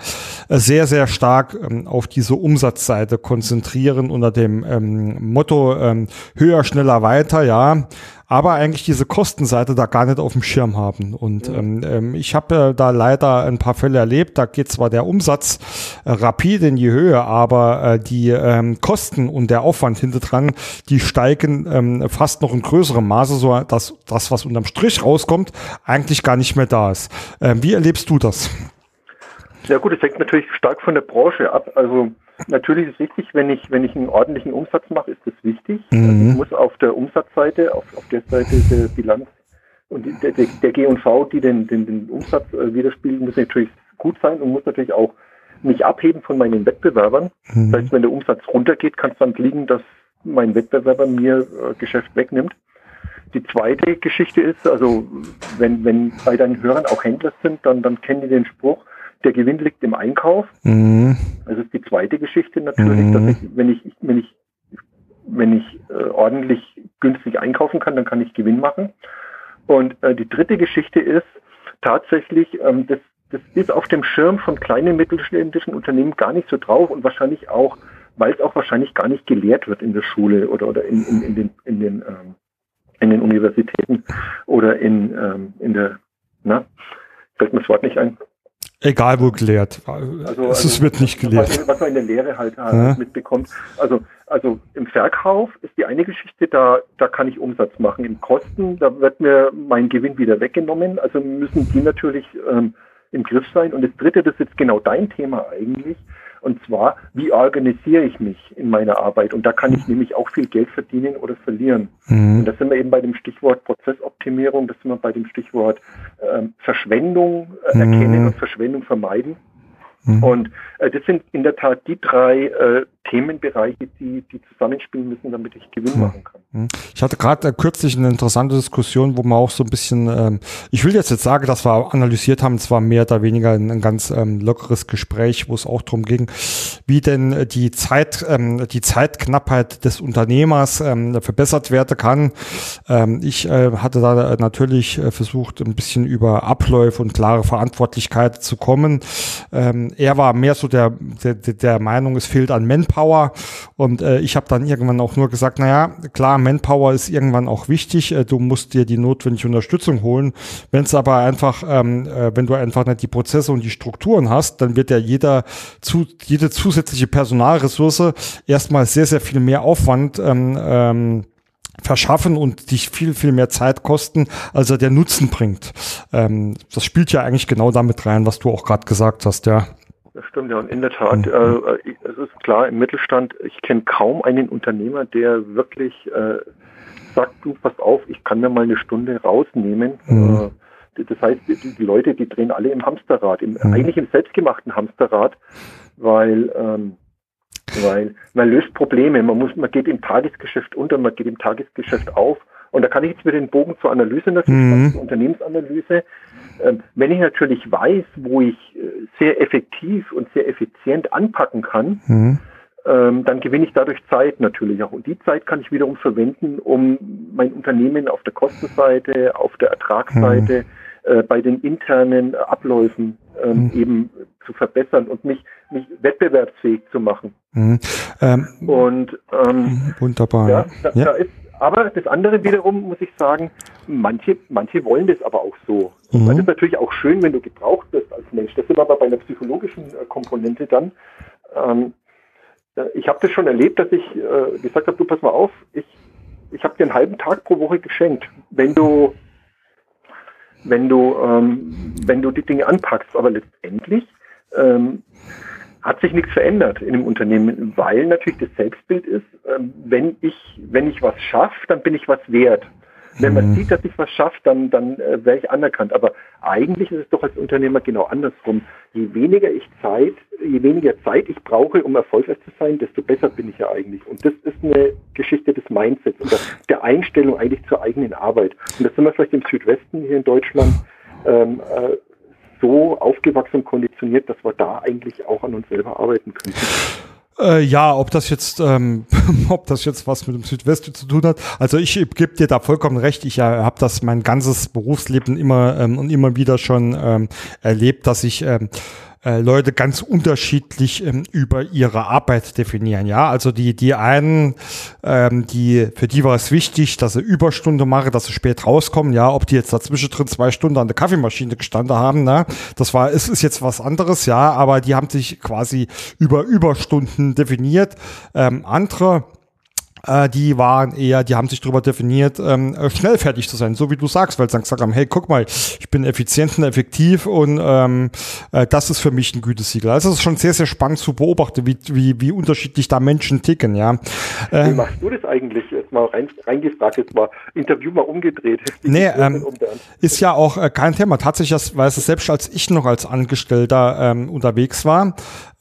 sehr, sehr stark ähm, auf diese Umsatzseite konzentrieren unter dem ähm, Motto ähm, höher, schneller, weiter. Ja, aber eigentlich diese Kostenseite da gar nicht auf dem Schirm haben. Und ähm, ähm, ich habe äh, da leider ein paar Fälle erlebt, da geht zwar der Umsatz äh, rapide in die Höhe, aber äh, die ähm, Kosten und der Aufwand hinter dran, die steigen ähm, fast noch in größerem Maße, so dass das, was unterm Strich rauskommt, eigentlich gar nicht mehr da ist. Ähm, wie erlebst du das? Ja gut, es hängt natürlich stark von der Branche ab. Also natürlich ist wichtig, wenn ich, wenn ich einen ordentlichen Umsatz mache, ist das wichtig. Mhm. Also ich muss auf der Umsatzseite, auf, auf der Seite der Bilanz und der, der, der G&V, die den, den, den Umsatz äh, widerspiegeln, muss natürlich gut sein und muss natürlich auch mich abheben von meinen Wettbewerbern. Mhm. Das heißt, wenn der Umsatz runtergeht, kann es dann liegen, dass mein Wettbewerber mir äh, Geschäft wegnimmt. Die zweite Geschichte ist, also wenn, wenn bei deinen Hörern auch Händler sind, dann, dann kennen die den Spruch, der Gewinn liegt im Einkauf. Mhm. Das ist die zweite Geschichte natürlich, mhm. dass ich, wenn ich, wenn ich, wenn ich äh, ordentlich günstig einkaufen kann, dann kann ich Gewinn machen. Und äh, die dritte Geschichte ist tatsächlich, ähm, das, das ist auf dem Schirm von kleinen mittelständischen Unternehmen gar nicht so drauf und wahrscheinlich auch, weil es auch wahrscheinlich gar nicht gelehrt wird in der Schule oder, oder in, in, in den, in den, ähm, in den Universitäten oder in, ähm, in der, na, fällt mir das Wort nicht ein. Egal wo gelehrt. Also, es also, wird nicht gelehrt. Was, man in der Lehre halt ja. mitbekommt. Also, also im Verkauf ist die eine Geschichte, da, da kann ich Umsatz machen. Im Kosten, da wird mir mein Gewinn wieder weggenommen. Also müssen die natürlich ähm, im Griff sein. Und das dritte, das ist jetzt genau dein Thema eigentlich. Und zwar, wie organisiere ich mich in meiner Arbeit? Und da kann ich nämlich auch viel Geld verdienen oder verlieren. Mhm. Und da sind wir eben bei dem Stichwort Prozessoptimierung, da sind wir bei dem Stichwort ähm, Verschwendung äh, erkennen mhm. und Verschwendung vermeiden. Mhm. Und äh, das sind in der Tat die drei äh, Themenbereiche, die, die zusammenspielen müssen, damit ich Gewinn mhm. machen kann. Mhm. Ich hatte gerade äh, kürzlich eine interessante Diskussion, wo man auch so ein bisschen, ähm, ich will jetzt jetzt sagen, dass wir analysiert haben, es war mehr oder weniger ein, ein ganz ähm, lockeres Gespräch, wo es auch darum ging, wie denn äh, die Zeit, ähm, die Zeitknappheit des Unternehmers ähm, verbessert werden kann. Ähm, ich äh, hatte da natürlich äh, versucht, ein bisschen über Abläufe und klare Verantwortlichkeit zu kommen. Ähm, er war mehr so der, der, der Meinung, es fehlt an Manpower. Und äh, ich habe dann irgendwann auch nur gesagt, naja, klar, Manpower ist irgendwann auch wichtig. Äh, du musst dir die notwendige Unterstützung holen. Wenn es aber einfach, ähm, äh, wenn du einfach nicht die Prozesse und die Strukturen hast, dann wird ja jeder zu, jede zusätzliche Personalressource erstmal sehr, sehr viel mehr Aufwand ähm, ähm, verschaffen und dich viel, viel mehr Zeit kosten, als er der Nutzen bringt. Ähm, das spielt ja eigentlich genau damit rein, was du auch gerade gesagt hast, ja. Das stimmt ja und in der Tat, mhm. äh, es ist klar, im Mittelstand, ich kenne kaum einen Unternehmer, der wirklich äh, sagt, du, pass auf, ich kann mir mal eine Stunde rausnehmen. Mhm. Äh, das heißt, die, die, Leute, die drehen alle im Hamsterrad, im, mhm. eigentlich im selbstgemachten Hamsterrad, weil ähm, weil man löst Probleme, man muss, man geht im Tagesgeschäft unter, man geht im Tagesgeschäft auf. Und da kann ich jetzt wieder den Bogen zur Analyse natürlich mhm. zur Unternehmensanalyse. Ähm, wenn ich natürlich weiß, wo ich äh, sehr effektiv und sehr effizient anpacken kann, mhm. ähm, dann gewinne ich dadurch Zeit natürlich auch. Und die Zeit kann ich wiederum verwenden, um mein Unternehmen auf der Kostenseite, auf der Ertragsseite, mhm. äh, bei den internen Abläufen ähm, mhm. eben zu verbessern und mich, mich wettbewerbsfähig zu machen. Mhm. Ähm, und ähm, wunderbar. Ja, da, ja. da ist aber das andere wiederum muss ich sagen, manche, manche wollen das aber auch so. Mhm. Das ist natürlich auch schön, wenn du gebraucht wirst als Mensch. Das sind aber bei einer psychologischen äh, Komponente dann. Ähm, ich habe das schon erlebt, dass ich äh, gesagt habe, du pass mal auf, ich, ich habe dir einen halben Tag pro Woche geschenkt, wenn du wenn du ähm, wenn du die Dinge anpackst. Aber letztendlich ähm, hat sich nichts verändert in dem Unternehmen, weil natürlich das Selbstbild ist, ähm, wenn ich, wenn ich was schaffe, dann bin ich was wert. Wenn man mhm. sieht, dass ich was schaffe, dann, dann äh, wäre ich anerkannt. Aber eigentlich ist es doch als Unternehmer genau andersrum. Je weniger ich Zeit, je weniger Zeit ich brauche, um erfolgreich zu sein, desto besser bin ich ja eigentlich. Und das ist eine Geschichte des Mindsets oder der Einstellung eigentlich zur eigenen Arbeit. Und das sind wir vielleicht im Südwesten hier in Deutschland ähm, äh, so aufgewachsen und konditioniert, dass wir da eigentlich auch an uns selber arbeiten können. Äh, ja, ob das jetzt, ähm, ob das jetzt was mit dem Südwesten zu tun hat. Also ich gebe dir da vollkommen recht. Ich äh, habe das mein ganzes Berufsleben immer ähm, und immer wieder schon ähm, erlebt, dass ich ähm, äh, Leute ganz unterschiedlich ähm, über ihre Arbeit definieren. Ja, also die, die einen, ähm, die, für die war es wichtig, dass sie Überstunde machen, dass sie spät rauskommen. Ja, ob die jetzt dazwischen drin zwei Stunden an der Kaffeemaschine gestanden haben, ne, das war, es ist jetzt was anderes, ja, aber die haben sich quasi über Überstunden definiert. Ähm, andere, äh, die waren eher, die haben sich darüber definiert, ähm, äh, schnell fertig zu sein, so wie du sagst, weil sie gesagt haben, hey, guck mal, ich bin effizient und effektiv und ähm, äh, das ist für mich ein Gütesiegel. Also es ist schon sehr, sehr spannend zu beobachten, wie, wie, wie unterschiedlich da Menschen ticken, ja. Äh, wie machst du das eigentlich? Jetzt mal rein, reingefragt, jetzt mal Interview mal umgedreht. Wie nee, ähm, ist ja auch äh, kein Thema. Tatsächlich, weil es selbst als ich noch als Angestellter ähm, unterwegs war,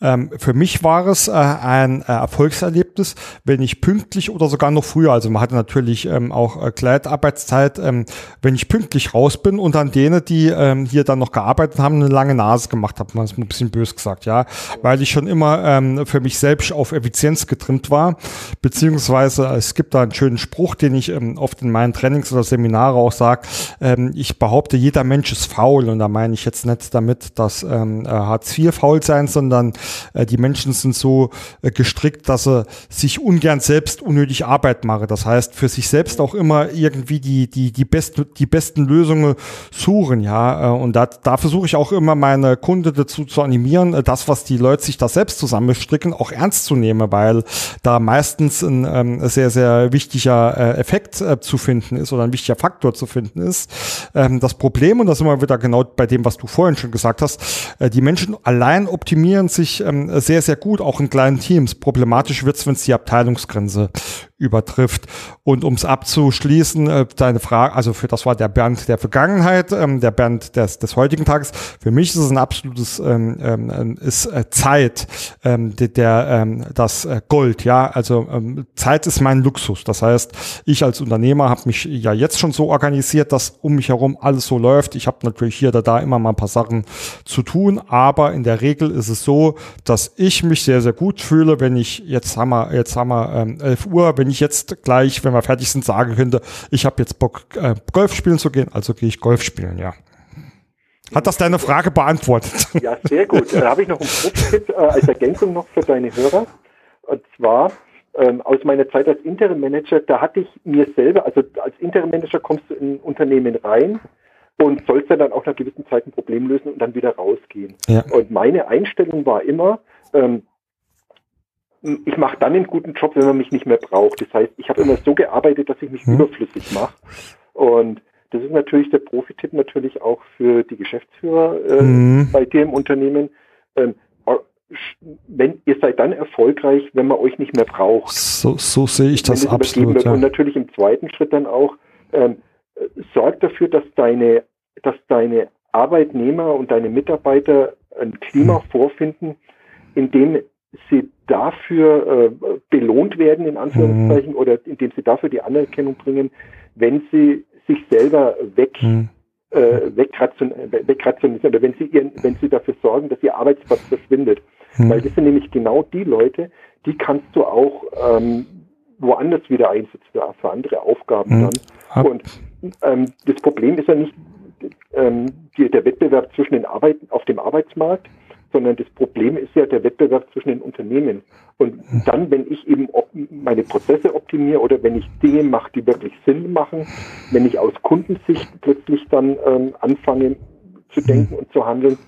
ähm, für mich war es äh, ein äh, Erfolgserlebnis, wenn ich pünktlich oder sogar noch früher, also man hatte natürlich ähm, auch äh, Kleidarbeitszeit, ähm, wenn ich pünktlich raus bin und dann denen, die ähm, hier dann noch gearbeitet haben, eine lange Nase gemacht habe, man ist ein bisschen bös gesagt, ja, weil ich schon immer ähm, für mich selbst auf Effizienz getrimmt war, beziehungsweise es gibt da einen schönen Spruch, den ich ähm, oft in meinen Trainings oder Seminare auch sage, ähm, ich behaupte, jeder Mensch ist faul. Und da meine ich jetzt nicht damit, dass ähm, Hartz IV faul sein, sondern äh, die Menschen sind so äh, gestrickt, dass sie sich ungern selbst unnötig Arbeit machen. Das heißt, für sich selbst auch immer irgendwie die, die, die, beste, die besten Lösungen suchen, ja. Äh, und da, da versuche ich auch immer meine Kunden dazu zu animieren, das, was die Leute sich da selbst zusammenstricken, auch ernst zu nehmen, weil da meistens ein ähm, sehr, sehr wichtiger äh, Effekt äh, zu finden ist oder ein wichtiger Faktor zu finden ist. Ähm, das Problem, und das immer wieder genau bei dem, was du vorhin schon gesagt hast, äh, die Menschen allein optimieren sich ähm, sehr, sehr gut, auch in kleinen Teams. Problematisch wird es, wenn es die Abteilungsgrenze übertrifft. Und um es abzuschließen, äh, deine Frage, also für das war der Bernd der Vergangenheit, ähm, der Bernd des, des heutigen Tages. Für mich ist es ein absolutes ähm, ähm, ist äh, Zeit, ähm, der, der ähm, das äh, Gold, ja. Also ähm, Zeit ist mein Luxus. Das heißt, ich als Unternehmer habe mich ja jetzt schon so organisiert, dass um mich herum alles so läuft. Ich habe natürlich hier oder da immer mal ein paar Sachen zu tun, aber in der Regel ist es so, dass ich mich sehr, sehr gut fühle, wenn ich jetzt haben wir, jetzt haben wir ähm, 11 Uhr, wenn ich jetzt gleich, wenn wir fertig sind, sagen könnte, ich habe jetzt Bock, äh, Golf spielen zu gehen, also gehe ich Golf spielen, ja. Hat das deine Frage beantwortet? Ja, sehr gut. Da habe ich noch einen Pro-Tipp äh, als Ergänzung noch für deine Hörer. Und zwar ähm, aus meiner Zeit als Interim Manager, da hatte ich mir selber, also als Interim Manager kommst du in ein Unternehmen rein und sollst dann auch nach gewissen Zeit ein Problem lösen und dann wieder rausgehen. Ja. Und meine Einstellung war immer, ähm, ich mache dann einen guten Job, wenn man mich nicht mehr braucht. Das heißt, ich habe immer so gearbeitet, dass ich mich hm. überflüssig mache. Und das ist natürlich der Profi-Tipp natürlich auch für die Geschäftsführer äh, hm. bei dir im Unternehmen. Ähm, wenn ihr seid dann erfolgreich, wenn man euch nicht mehr braucht. So, so sehe ich das absolut. Ja. Und natürlich im zweiten Schritt dann auch ähm, sorgt dafür, dass deine, dass deine Arbeitnehmer und deine Mitarbeiter ein Klima hm. vorfinden, in dem sie dafür äh, belohnt werden, in Anführungszeichen, mhm. oder indem sie dafür die Anerkennung bringen, wenn sie sich selber weg, mhm. äh, wegrationalisieren oder wenn sie ihren, wenn sie dafür sorgen, dass ihr Arbeitsplatz verschwindet. Mhm. Weil das sind nämlich genau die Leute, die kannst du auch ähm, woanders wieder einsetzen für, für andere Aufgaben mhm. dann. Und ähm, das Problem ist ja nicht ähm, die, der Wettbewerb zwischen den Arbeiten auf dem Arbeitsmarkt, sondern das Problem ist ja der Wettbewerb zwischen den Unternehmen. Und dann, wenn ich eben meine Prozesse optimiere oder wenn ich Dinge mache, die wirklich Sinn machen, wenn ich aus Kundensicht plötzlich dann ähm, anfange zu denken und zu handeln,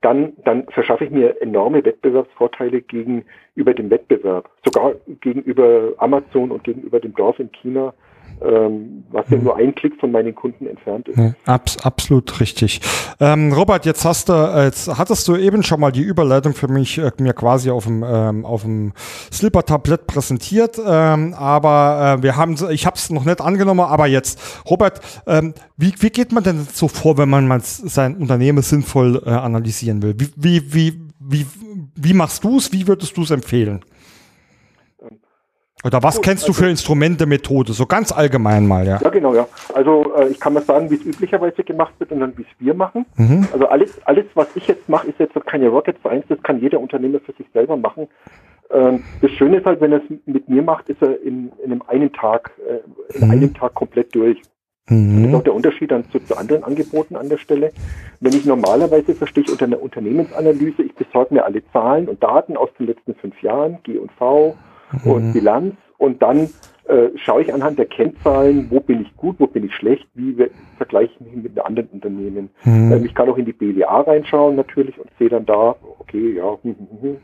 dann, dann verschaffe ich mir enorme Wettbewerbsvorteile gegenüber dem Wettbewerb, sogar gegenüber Amazon und gegenüber dem Dorf in China, ähm, was ja mhm. nur ein Klick von meinen Kunden entfernt ist. Ja, abs absolut richtig. Ähm, Robert, jetzt hast du, jetzt hattest du eben schon mal die Überleitung für mich äh, mir quasi auf dem ähm, auf dem Slipper-Tablett präsentiert, ähm, aber äh, wir haben, ich habe es noch nicht angenommen, aber jetzt, Robert, ähm, wie, wie geht man denn so vor, wenn man mal sein Unternehmen sinnvoll äh, analysieren will? Wie wie wie wie, wie machst du es? Wie würdest du es empfehlen? Oder was Gut, kennst du also, für Instrumente, Methode? So ganz allgemein mal, ja. Ja, genau, ja. Also äh, ich kann mal sagen, wie es üblicherweise gemacht wird und dann wie es wir machen. Mhm. Also alles, alles, was ich jetzt mache, ist jetzt keine Rocket Science, das kann jeder Unternehmer für sich selber machen. Ähm, das Schöne ist halt, wenn er es mit mir macht, ist er in, in einem einen Tag, äh, in mhm. einem Tag komplett durch. Mhm. Das ist auch der Unterschied dann zu, zu, anderen Angeboten an der Stelle. Wenn ich normalerweise verstehe ich unter einer Unternehmensanalyse, ich besorge mir alle Zahlen und Daten aus den letzten fünf Jahren, G und V mhm. und Bilanz und dann äh, schaue ich anhand der Kennzahlen, wo bin ich gut, wo bin ich schlecht, wie vergleiche ich mich mit anderen Unternehmen. Mhm. Ähm, ich kann auch in die BWA reinschauen natürlich und sehe dann da, okay, ja, hm, hm, hm,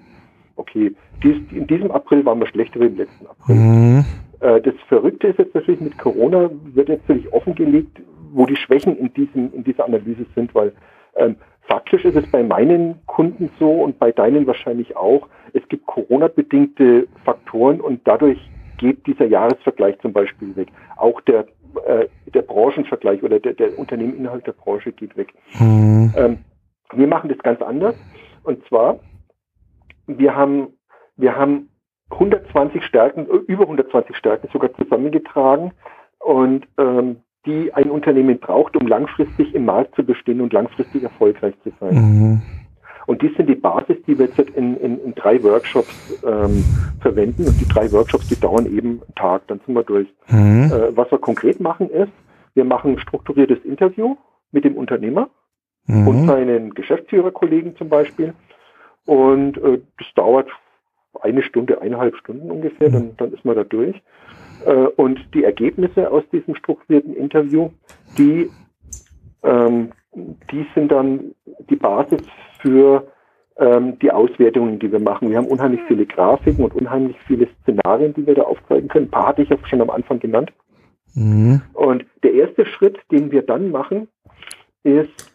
okay, Dies, in diesem April waren wir schlechter wie im letzten April. Mhm. Äh, das Verrückte ist jetzt natürlich mit Corona, wird jetzt natürlich offengelegt, wo die Schwächen in, diesem, in dieser Analyse sind, weil ähm, faktisch ist es bei meinen Kunden so und bei deinen wahrscheinlich auch, es gibt Corona-bedingte Faktoren und dadurch geht dieser Jahresvergleich zum Beispiel weg. Auch der, äh, der Branchenvergleich oder der, der Unternehmen innerhalb der Branche geht weg. Mhm. Ähm, wir machen das ganz anders. Und zwar, wir haben, wir haben 120 Stärken, über 120 Stärken sogar zusammengetragen und ähm, die ein Unternehmen braucht, um langfristig im Markt zu bestehen und langfristig erfolgreich zu sein. Mhm. Und die sind die Basis, die wir jetzt in, in, in drei Workshops ähm, verwenden. Und die drei Workshops, die dauern eben einen Tag, dann sind wir durch. Mhm. Äh, was wir konkret machen ist, wir machen ein strukturiertes Interview mit dem Unternehmer mhm. und seinen Geschäftsführerkollegen zum Beispiel. Und äh, das dauert eine Stunde, eineinhalb Stunden ungefähr, dann, mhm. dann ist man da durch. Äh, und die Ergebnisse aus diesem strukturierten Interview, die, ähm, die sind dann die Basis für ähm, die Auswertungen, die wir machen. Wir haben unheimlich viele Grafiken und unheimlich viele Szenarien, die wir da aufzeigen können. Ein paar hatte ich auch schon am Anfang genannt. Mhm. Und der erste Schritt, den wir dann machen, ist,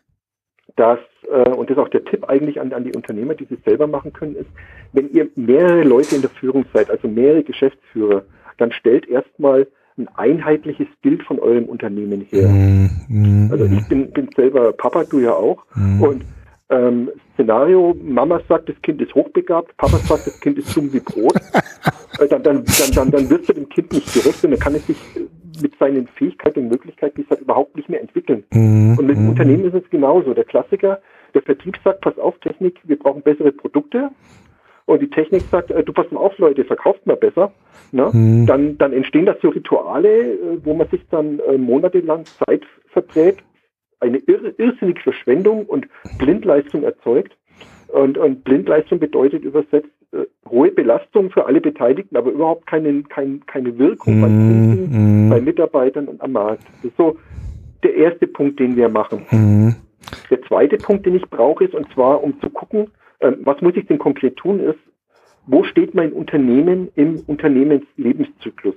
dass, äh, und das ist auch der Tipp eigentlich an, an die Unternehmer, die sie selber machen können, ist, wenn ihr mehrere Leute in der Führung seid, also mehrere Geschäftsführer, dann stellt erstmal ein einheitliches Bild von eurem Unternehmen her. Mhm. Also ich bin, bin selber Papa, du ja auch. Mhm. Und ähm, Szenario, Mama sagt, das Kind ist hochbegabt, Papa sagt, das Kind ist dumm wie Brot, äh, dann, dann, dann, dann, dann wirst du dem Kind nicht gerecht und dann kann es sich mit seinen Fähigkeiten und Möglichkeiten die halt überhaupt nicht mehr entwickeln. Mhm. Und mit dem mhm. Unternehmen ist es genauso. Der Klassiker, der Vertrieb sagt, pass auf, Technik, wir brauchen bessere Produkte. Und die Technik sagt, äh, du pass mal auf, Leute, verkauft mal besser. Ne? Mhm. Dann, dann entstehen da so Rituale, äh, wo man sich dann äh, monatelang Zeit verdreht, eine irr irrsinnige Verschwendung und Blindleistung erzeugt. Und, und Blindleistung bedeutet übersetzt äh, hohe Belastung für alle Beteiligten, aber überhaupt keine, kein, keine Wirkung mm, bei Kunden, mm. bei Mitarbeitern und am Markt. Das ist so der erste Punkt, den wir machen. Mm. Der zweite Punkt, den ich brauche, ist, und zwar um zu gucken, was muss ich denn konkret tun, ist, wo steht mein Unternehmen im Unternehmenslebenszyklus?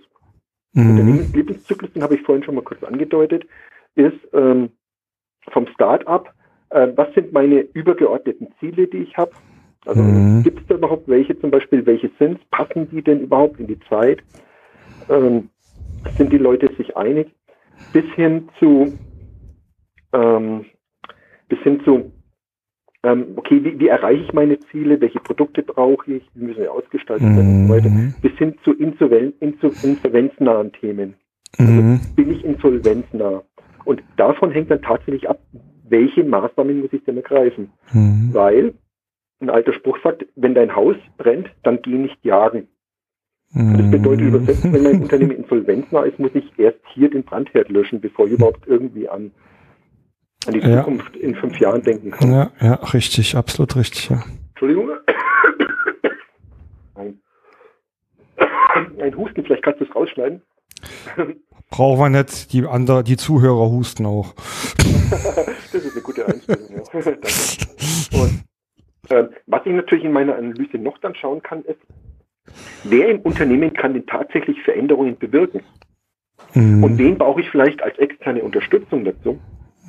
Mhm. Unternehmenslebenszyklus, den habe ich vorhin schon mal kurz angedeutet, ist ähm, vom Start-up, äh, was sind meine übergeordneten Ziele, die ich habe? Also mhm. gibt es da überhaupt welche zum Beispiel, welche sind es? Passen die denn überhaupt in die Zeit? Ähm, sind die Leute sich einig? Bis hin zu, ähm, bis hin zu, ähm, okay, wie, wie, erreiche ich meine Ziele? Welche Produkte brauche ich? Wie müssen wir ausgestaltet werden mhm. und so weiter? Mhm. Bis hin zu insolven, insolvenznahen Themen. Also mhm. bin ich insolvenznah? Und davon hängt dann tatsächlich ab, welche Maßnahmen muss ich denn ergreifen? Mhm. Weil ein alter Spruch sagt, wenn dein Haus brennt, dann geh nicht jagen. Mhm. Das bedeutet übersetzt, wenn mein Unternehmen insolvenznah ist, muss ich erst hier den Brandherd löschen, bevor ich überhaupt irgendwie an, an die ja. Zukunft in fünf Jahren denken kann. Ja, ja, richtig, absolut richtig, ja. Entschuldigung. Ein, ein Husten, vielleicht kannst du es rausschneiden. Brauchen wir nicht, die andere, die Zuhörer husten auch. das ist eine gute Einstellung, ja. Und äh, was ich natürlich in meiner Analyse noch dann schauen kann, ist, wer im Unternehmen kann denn tatsächlich Veränderungen bewirken? Mhm. Und wen brauche ich vielleicht als externe Unterstützung dazu?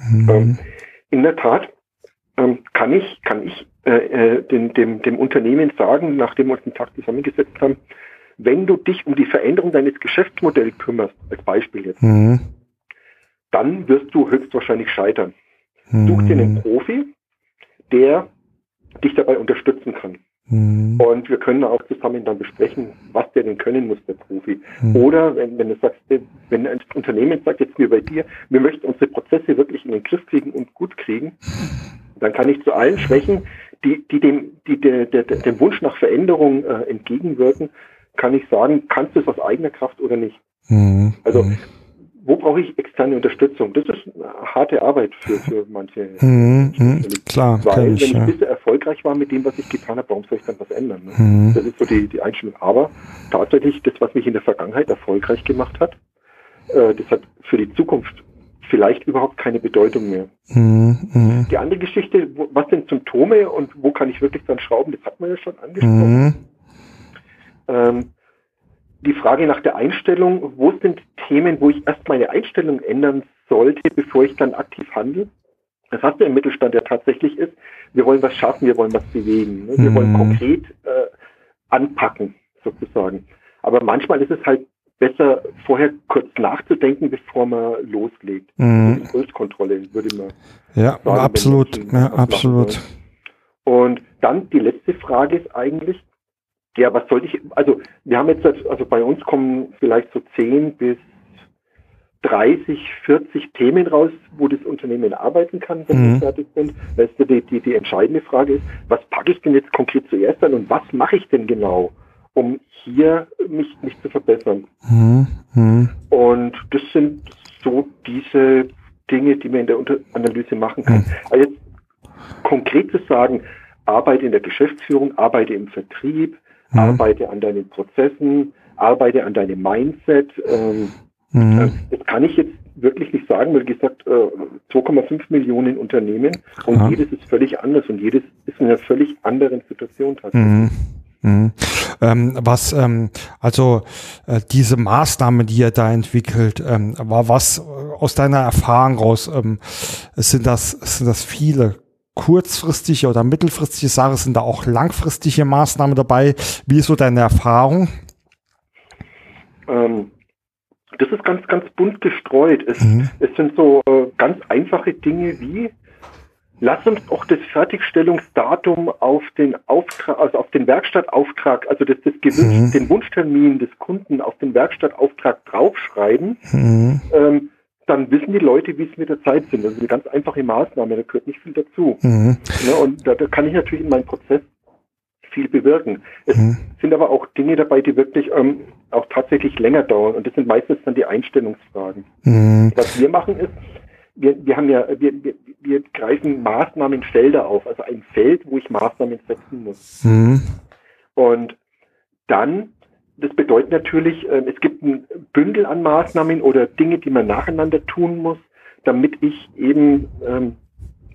Mhm. Ähm, in der Tat ähm, kann ich, kann ich äh, äh dem, dem, dem Unternehmen sagen, nachdem wir uns einen Tag zusammengesetzt haben, wenn du dich um die Veränderung deines Geschäftsmodells kümmerst, als Beispiel jetzt, mhm. dann wirst du höchstwahrscheinlich scheitern. Mhm. Such dir einen Profi, der dich dabei unterstützen kann. Mhm. Und wir können auch zusammen dann besprechen, was der denn können muss, der Profi. Mhm. Oder wenn, wenn du sagst, wenn ein Unternehmen sagt, jetzt mir bei dir, wir möchten unsere Prozesse wirklich in den Griff kriegen und gut kriegen, dann kann ich zu allen Schwächen, die, die dem, die der, der, dem Wunsch nach Veränderung äh, entgegenwirken, kann ich sagen, kannst du es aus eigener Kraft oder nicht. Mhm. Also wo brauche ich externe Unterstützung? Das ist eine harte Arbeit für, für manche. Mhm, mh, klar, Weil, wenn ich ja. bisher erfolgreich war mit dem, was ich getan habe, warum soll ich dann was ändern? Ne? Mhm. Das ist so die, die Einstellung. Aber tatsächlich, das, was mich in der Vergangenheit erfolgreich gemacht hat, äh, das hat für die Zukunft vielleicht überhaupt keine Bedeutung mehr. Mhm, mh, Die andere Geschichte, wo, was sind Symptome und wo kann ich wirklich dann schrauben, das hat man ja schon angesprochen. mhm, Ähm, die Frage nach der Einstellung, wo sind Themen, wo ich erst meine Einstellung ändern sollte, bevor ich dann aktiv handle? Das was ja im Mittelstand ja tatsächlich ist, wir wollen was schaffen, wir wollen was bewegen. Ne? Wir Mhm. wollen konkret äh, anpacken, sozusagen. Aber manchmal ist es halt besser, vorher kurz nachzudenken, bevor man loslegt. mhm. Impulskontrolle, würde man Ja, wenn absolut, ja, absolut. Und dann die letzte Frage ist eigentlich, ja, was sollte ich, also wir haben jetzt, also bei uns kommen vielleicht so 10 bis 30, 40 Themen raus, wo das Unternehmen arbeiten kann, wenn Mhm. wir fertig sind. Weißt du, die, die, die entscheidende Frage ist, was packe ich denn jetzt konkret zuerst an und was mache ich denn genau, um hier mich, mich zu verbessern? Mhm, mhm, Und das sind so diese Dinge, die man in der Unter Analyse machen kann. Also jetzt konkret zu sagen, arbeite in der Geschäftsführung, arbeite im Vertrieb, Mhm. arbeite an deinen Prozessen, arbeite an deinem Mindset. Ähm, mhm. Das kann ich jetzt wirklich nicht sagen, weil wie gesagt, äh, 2,5 Millionen Unternehmen und Ja. jedes ist völlig anders und jedes ist in einer völlig anderen Situation tatsächlich. Mhm. Mhm. Ähm, was, ähm, also äh, diese Maßnahme, die ihr da entwickelt, ähm, war was äh, aus deiner Erfahrung raus, ähm, sind das, sind das viele kurzfristige oder mittelfristige Sachen, sind da auch langfristige Maßnahmen dabei? Wie ist so deine Erfahrung? Ähm, das ist ganz, ganz bunt gestreut. Es, Mhm. es sind so äh, ganz einfache Dinge wie, lass uns doch das Fertigstellungsdatum auf den Auftrag, also auf den Werkstattauftrag, also das, das gewünscht, Mhm. den Wunschtermin des Kunden auf den Werkstattauftrag draufschreiben. Mhm. Ähm, dann wissen die Leute, wie es mit der Zeit sind. Das ist eine ganz einfache Maßnahme, da gehört nicht viel dazu. Mhm. Ne? Und da, da kann ich natürlich in meinem Prozess viel bewirken. Es Mhm. sind aber auch Dinge dabei, die wirklich ähm, auch tatsächlich länger dauern. Und das sind meistens dann die Einstellungsfragen. Mhm. Was wir machen ist, wir, wir haben ja, wir, wir, wir greifen Maßnahmenfelder auf, also ein Feld, wo ich Maßnahmen setzen muss. Mhm. Und dann, das bedeutet natürlich, äh, es gibt ein Bündel an Maßnahmen oder Dinge, die man nacheinander tun muss, damit ich eben ähm,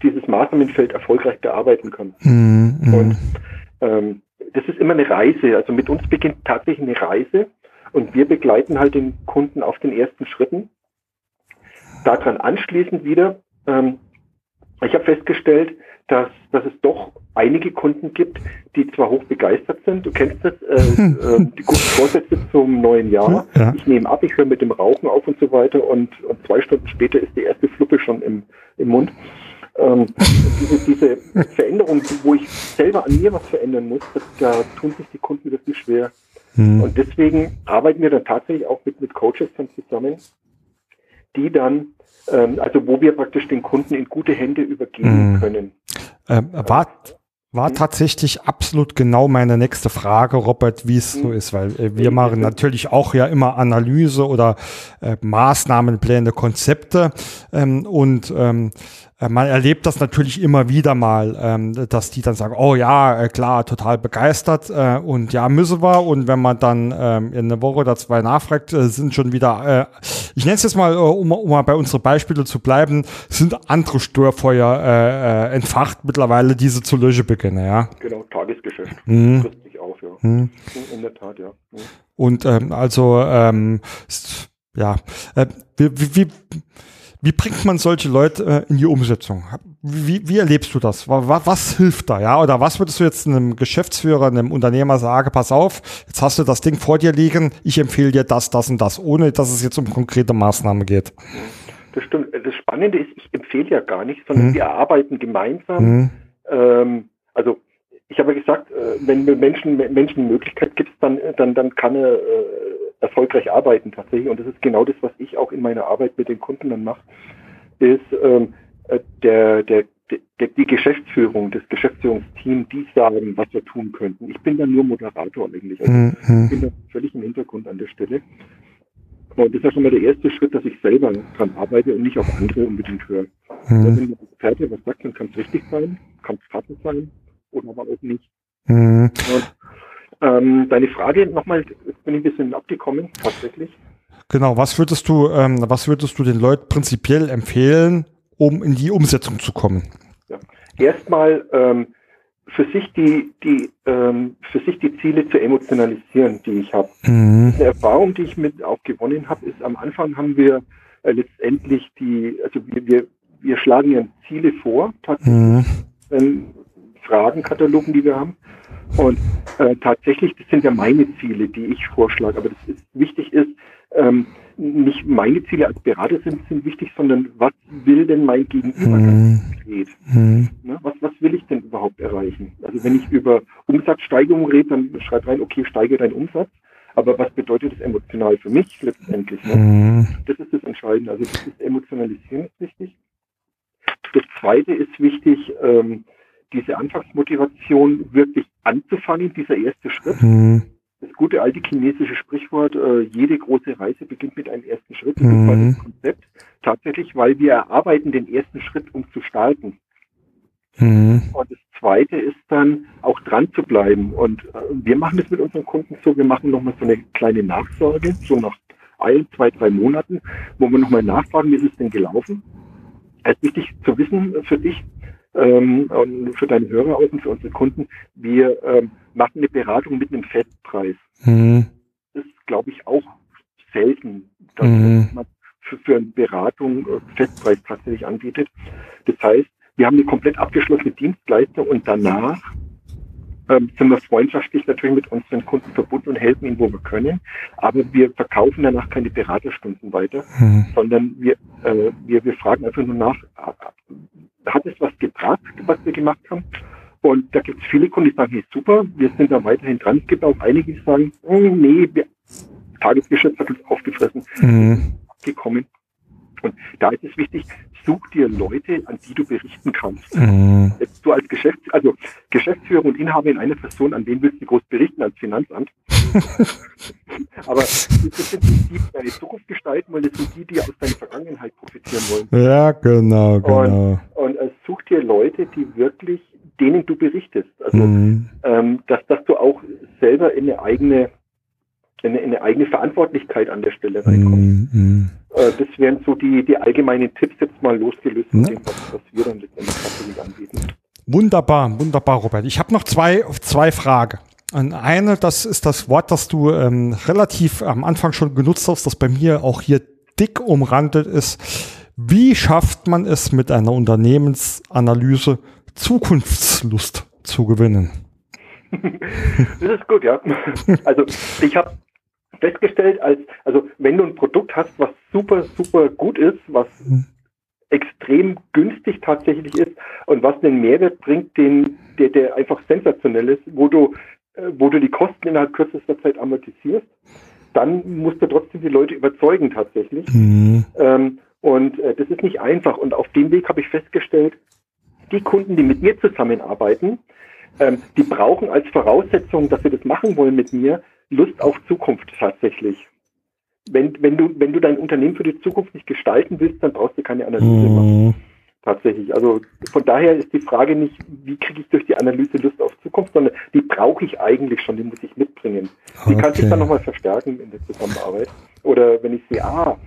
dieses Maßnahmenfeld erfolgreich bearbeiten kann. Mhm. Mhm. Und ähm, das ist immer eine Reise. Also mit uns beginnt tatsächlich eine Reise und wir begleiten halt den Kunden auf den ersten Schritten. Daran anschließend wieder, ähm, ich habe festgestellt, dass, dass es doch einige Kunden gibt, die zwar hoch begeistert sind, du kennst das, äh, äh, die guten Vorsätze zum neuen Jahr. Ja. Ich nehme ab, ich höre mit dem Rauchen auf und so weiter und, und zwei Stunden später ist die erste Fluppe schon im, im Mund. Ähm, diese, diese Veränderung, wo ich selber an mir was verändern muss, das, da tun sich die Kunden wirklich schwer. Mhm. Und deswegen arbeiten wir dann tatsächlich auch mit, mit Coaches dann zusammen, die dann, ähm, also wo wir praktisch den Kunden in gute Hände übergeben Mhm. können. Ähm, war, war tatsächlich absolut genau meine nächste Frage, Robert, wie es so Mhm. ist, weil äh, wir machen natürlich auch ja immer Analyse oder äh, Maßnahmenpläne, Konzepte ähm, und ähm, äh, man erlebt das natürlich immer wieder mal, ähm, dass die dann sagen, oh ja, äh, klar, total begeistert äh, und ja, müssen wir und wenn man dann ähm, in eine Woche oder zwei nachfragt, äh, sind schon wieder, äh, ich nenne es jetzt mal, äh, um, um mal bei unseren Beispielen zu bleiben, sind andere Störfeuer äh, äh, entfacht mittlerweile, diese zu löschen beginnen, ja. Genau, Tagesgeschäft. Mhm. Frisst sich auf, ja. Mhm. In der Tat, ja. Mhm. Und ähm, also, ähm, ja, äh, wie, wie, wie, wie bringt man solche Leute äh, in die Umsetzung? Wie, wie erlebst du das? Was, was hilft da? Ja, oder was würdest du jetzt einem Geschäftsführer, einem Unternehmer sagen? Pass auf, jetzt hast du das Ding vor dir liegen. Ich empfehle dir das, das und das, ohne dass es jetzt um konkrete Maßnahmen geht. Das stimmt. Das Spannende ist, ich empfehle ja gar nicht, sondern Mhm. wir arbeiten gemeinsam. Mhm. Ähm, also ich habe gesagt, äh, wenn wir Menschen Menschen Möglichkeit gibt, dann dann dann kann er äh, erfolgreich arbeiten tatsächlich. Und das ist genau das, was ich auch in meiner Arbeit mit den Kunden dann mache, ist ähm, äh, der, der der, die Geschäftsführung, das Geschäftsführungsteam, die sagen, was wir tun könnten. Ich bin dann nur Moderator eigentlich. Also Mhm. ich bin da völlig im Hintergrund an der Stelle. Und das ist ja schon mal der erste Schritt, dass ich selber dran arbeite und nicht auf andere unbedingt höre. Mhm. Wenn der Experte was sagt, dann kann es richtig sein, kann es passend sein oder aber auch nicht. Mhm. Und, ähm, deine Frage nochmal, bin ich ein bisschen abgekommen, tatsächlich. Genau, was würdest du, ähm, was würdest du den Leuten prinzipiell empfehlen, um in die Umsetzung zu kommen? Ja. Erstmal ähm, für sich die, die ähm, für sich die Ziele zu emotionalisieren, die ich habe. Mhm. Eine Erfahrung, die ich mit auch gewonnen habe, ist am Anfang haben wir äh, letztendlich die, also wir, wir, wir schlagen ja Ziele vor, tatsächlich, mhm. Fragenkatalogen, die wir haben. Und äh, tatsächlich, das sind ja meine Ziele, die ich vorschlage. Aber das ist wichtig ist, ähm, nicht meine Ziele als Berater sind, sind wichtig, sondern was will denn mein Gegenüber mhm. konkret? Mhm. Ne, was, was will ich denn überhaupt erreichen? Also wenn ich über Umsatzsteigerung rede, dann schreibt rein, okay, steige deinen Umsatz. Aber was bedeutet das emotional für mich letztendlich? Ne? Mhm. Das ist das Entscheidende. Also das ist Emotionalisieren ist wichtig. Das Zweite ist wichtig, ähm, diese Anfangsmotivation wirklich anzufangen, dieser erste Schritt. Mhm das gute alte chinesische Sprichwort, äh, jede große Reise beginnt mit einem ersten Schritt. Das mhm. ist das Konzept. Tatsächlich, weil wir erarbeiten den ersten Schritt, um zu starten. Mhm. Und das zweite ist dann auch dran zu bleiben. Und äh, wir machen das mit unseren Kunden so, wir machen nochmal so eine kleine Nachsorge, so nach ein, zwei, drei Monaten, wo wir nochmal nachfragen, wie ist es denn gelaufen. Es ist wichtig zu wissen für dich, ähm, und für deine Hörer auch und für unsere Kunden, wir ähm, machen eine Beratung mit einem Festpreis. Mhm. Das ist, glaube ich, auch selten, dass mhm. man für, für eine Beratung äh, Festpreis tatsächlich anbietet. Das heißt, wir haben eine komplett abgeschlossene Dienstleistung und danach ähm, sind wir freundschaftlich natürlich mit unseren Kunden verbunden und helfen ihnen, wo wir können. Aber wir verkaufen danach keine Beraterstunden weiter, mhm. sondern wir, äh, wir, wir fragen einfach nur nach, hat es was gebracht, was wir gemacht haben? Und da gibt es viele Kunden, die sagen, hey, super, wir sind da weiterhin dran. Es gibt auch einige, die sagen, oh, nee, wir, Tagesgeschäft hat uns aufgefressen, mhm. gekommen. Und da ist es wichtig, such dir Leute, an die du berichten kannst. Mhm. Jetzt du als Geschäfts also Geschäftsführer und Inhaber in einer Person, an wen willst du groß berichten als Finanzamt? Aber das sind die, die deine Zukunft gestalten wollen, das sind die, die aus deiner Vergangenheit profitieren wollen. Ja, genau, genau. Und, und äh, such dir Leute, die wirklich, denen du berichtest. Also, mhm. ähm, dass, dass du auch selber in eine eigene in eine eigene Verantwortlichkeit an der Stelle reinkommst. Mm, mm. Äh, das wären so die, die allgemeinen Tipps jetzt mal losgelöst von dem, was, was wir dann letztendlich tatsächlich anbieten. Wunderbar, wunderbar, Robert. Ich habe noch zwei, zwei Fragen. Eine, das ist das Wort, das du ähm, relativ am Anfang schon genutzt hast, das bei mir auch hier dick umrandet ist. Wie schafft man es mit einer Unternehmensanalyse Zukunftslust zu gewinnen? das ist gut, ja. Also ich habe festgestellt, als, also wenn du ein Produkt hast, was super, super gut ist, was mhm. extrem günstig tatsächlich ist und was einen Mehrwert bringt, den, der, der einfach sensationell ist, wo du, äh, wo du die Kosten innerhalb kürzester Zeit amortisierst, dann musst du trotzdem die Leute überzeugen tatsächlich. Mhm. Ähm, und äh, das ist nicht einfach. Und auf dem Weg habe ich festgestellt, die Kunden, die mit mir zusammenarbeiten, ähm, die brauchen als Voraussetzung, dass sie das machen wollen mit mir, Lust auf Zukunft tatsächlich. Wenn, wenn, du, wenn du dein Unternehmen für die Zukunft nicht gestalten willst, dann brauchst du keine Analyse mhm. machen. Tatsächlich. Also von daher ist die Frage nicht, wie kriege ich durch die Analyse Lust auf Zukunft, sondern die brauche ich eigentlich schon, die muss ich mitbringen. Die okay. kann sich dann nochmal verstärken in der Zusammenarbeit. Oder wenn ich sehe, ah,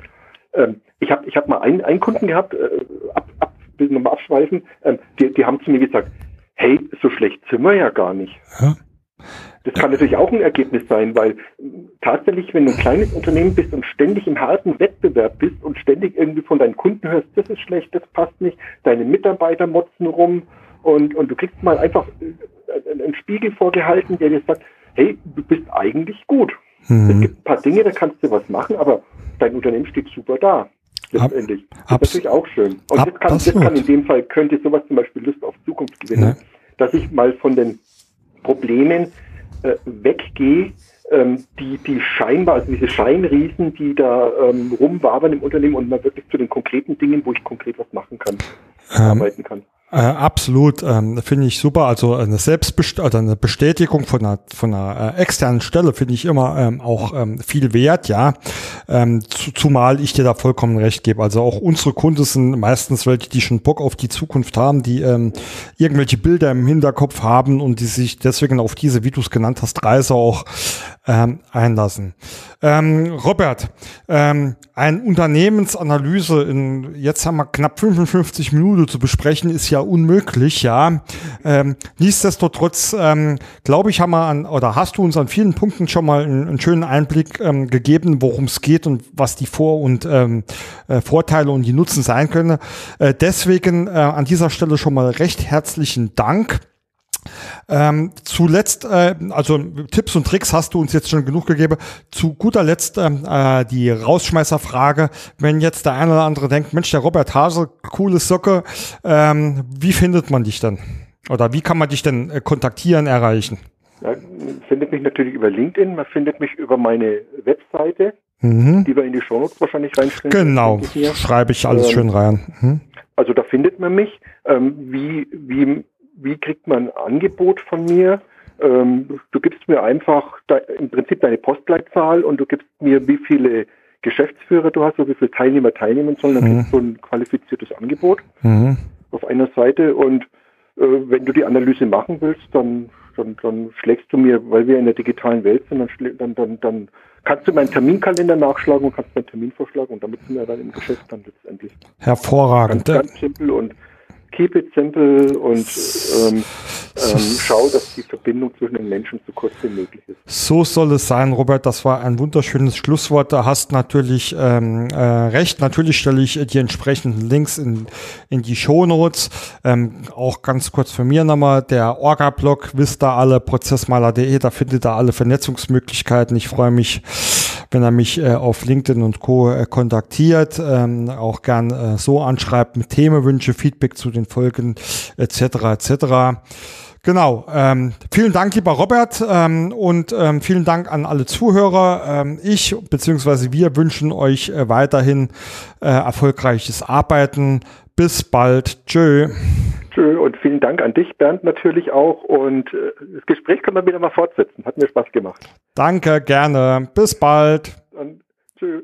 ähm, ich habe ich hab mal einen, einen Kunden gehabt, äh, ab, ab, nochmal abschweifen, ähm, die, die haben zu mir gesagt, hey, so schlecht sind wir ja gar nicht. Ja. Das kann natürlich auch ein Ergebnis sein, weil tatsächlich, wenn du ein kleines Unternehmen bist und ständig im harten Wettbewerb bist und ständig irgendwie von deinen Kunden hörst, das ist schlecht, das passt nicht, deine Mitarbeiter motzen rum und, und du kriegst mal einfach äh, einen Spiegel vorgehalten, der dir sagt, hey, du bist eigentlich gut. Mhm. Es gibt ein paar Dinge, da kannst du was machen, aber dein Unternehmen steht super da. Letztendlich. Ab, das ist natürlich auch schön. Und das kann, das kann in dem Fall, könnte sowas zum Beispiel Lust auf Zukunft gewinnen, ja. dass ich mal von den Problemen äh, weggehe, ähm, die, die scheinbar, also diese Scheinriesen, die da ähm, rumwabern im Unternehmen und mal wirklich zu den konkreten Dingen, wo ich konkret was machen kann, ähm, arbeiten kann. Äh, absolut, ähm, finde ich super. Also eine Selbstbest also eine Bestätigung von einer, von einer äh, externen Stelle finde ich immer ähm, auch ähm, viel wert, ja. Ähm, zu, zumal ich dir da vollkommen recht gebe. Also auch unsere Kunden sind meistens welche, die schon Bock auf die Zukunft haben, die ähm, irgendwelche Bilder im Hinterkopf haben und die sich deswegen auf diese, wie du es genannt hast, Reise auch ähm, einlassen. Ähm, Robert, ähm, eine Unternehmensanalyse in, jetzt haben wir knapp 55 Minuten zu besprechen, ist ja unmöglich, ja. Ähm, nichtsdestotrotz, ähm, glaube ich, haben wir an, oder hast du uns an vielen Punkten schon mal einen, einen schönen Einblick ähm, gegeben, worum es geht und was die Vor- und ähm, äh, Vorteile und die Nutzen sein können. Äh, deswegen äh, an dieser Stelle schon mal recht herzlichen Dank. Ähm, zuletzt, äh, also Tipps und Tricks hast du uns jetzt schon genug gegeben. Zu guter Letzt ähm, äh, die Rausschmeißerfrage. Wenn jetzt der eine oder andere denkt, Mensch, der Robert Hase, coole Socke, ähm, wie findet man dich denn? Oder wie kann man dich denn äh, kontaktieren, erreichen? Ja, findet mich natürlich über LinkedIn, man findet mich über meine Webseite, mhm. die wir in die Shownotes wahrscheinlich reinstellen. Genau, schreibe ich alles ähm, schön rein. Mhm. Also da findet man mich. Ähm, wie, wie wie kriegt man ein Angebot von mir? Ähm, du gibst mir einfach da, im Prinzip deine Postleitzahl und du gibst mir, wie viele Geschäftsführer du hast, so wie viele Teilnehmer teilnehmen sollen, dann mhm. kriegst du ein qualifiziertes Angebot mhm. auf einer Seite und äh, wenn du die Analyse machen willst, dann, dann, dann schlägst du mir, weil wir in der digitalen Welt sind, dann, dann, dann, dann kannst du meinen Terminkalender nachschlagen und kannst meinen Termin vorschlagen und damit sind wir dann im Geschäft dann letztendlich. Hervorragend. Ganz, ganz simpel und keep it simple und ähm, ähm, schau, dass die Verbindung zwischen den Menschen so kurz wie möglich ist. So soll es sein, Robert. Das war ein wunderschönes Schlusswort. Da hast natürlich ähm, äh, recht. Natürlich stelle ich die entsprechenden Links in, in die Shownotes. Ähm, auch ganz kurz von mir nochmal. Der Orga-Blog, wisst ihr alle, prozessmaler.de, da findet ihr alle Vernetzungsmöglichkeiten. Ich freue mich, wenn er mich äh, auf LinkedIn und Co. Äh, kontaktiert. Ähm, auch gern äh, so anschreibt mit Themenwünsche, Feedback zu den Folgen etc. etc. Genau. Ähm, vielen Dank, lieber Robert, ähm, und ähm, vielen Dank an alle Zuhörer. Ähm, ich bzw. wir wünschen euch äh, weiterhin äh, erfolgreiches Arbeiten. Bis bald. Tschö. Tschö und vielen Dank an dich, Bernd, natürlich auch. Und äh, das Gespräch können wir wieder mal fortsetzen. Hat mir Spaß gemacht. Danke, gerne. Bis bald. Und tschö.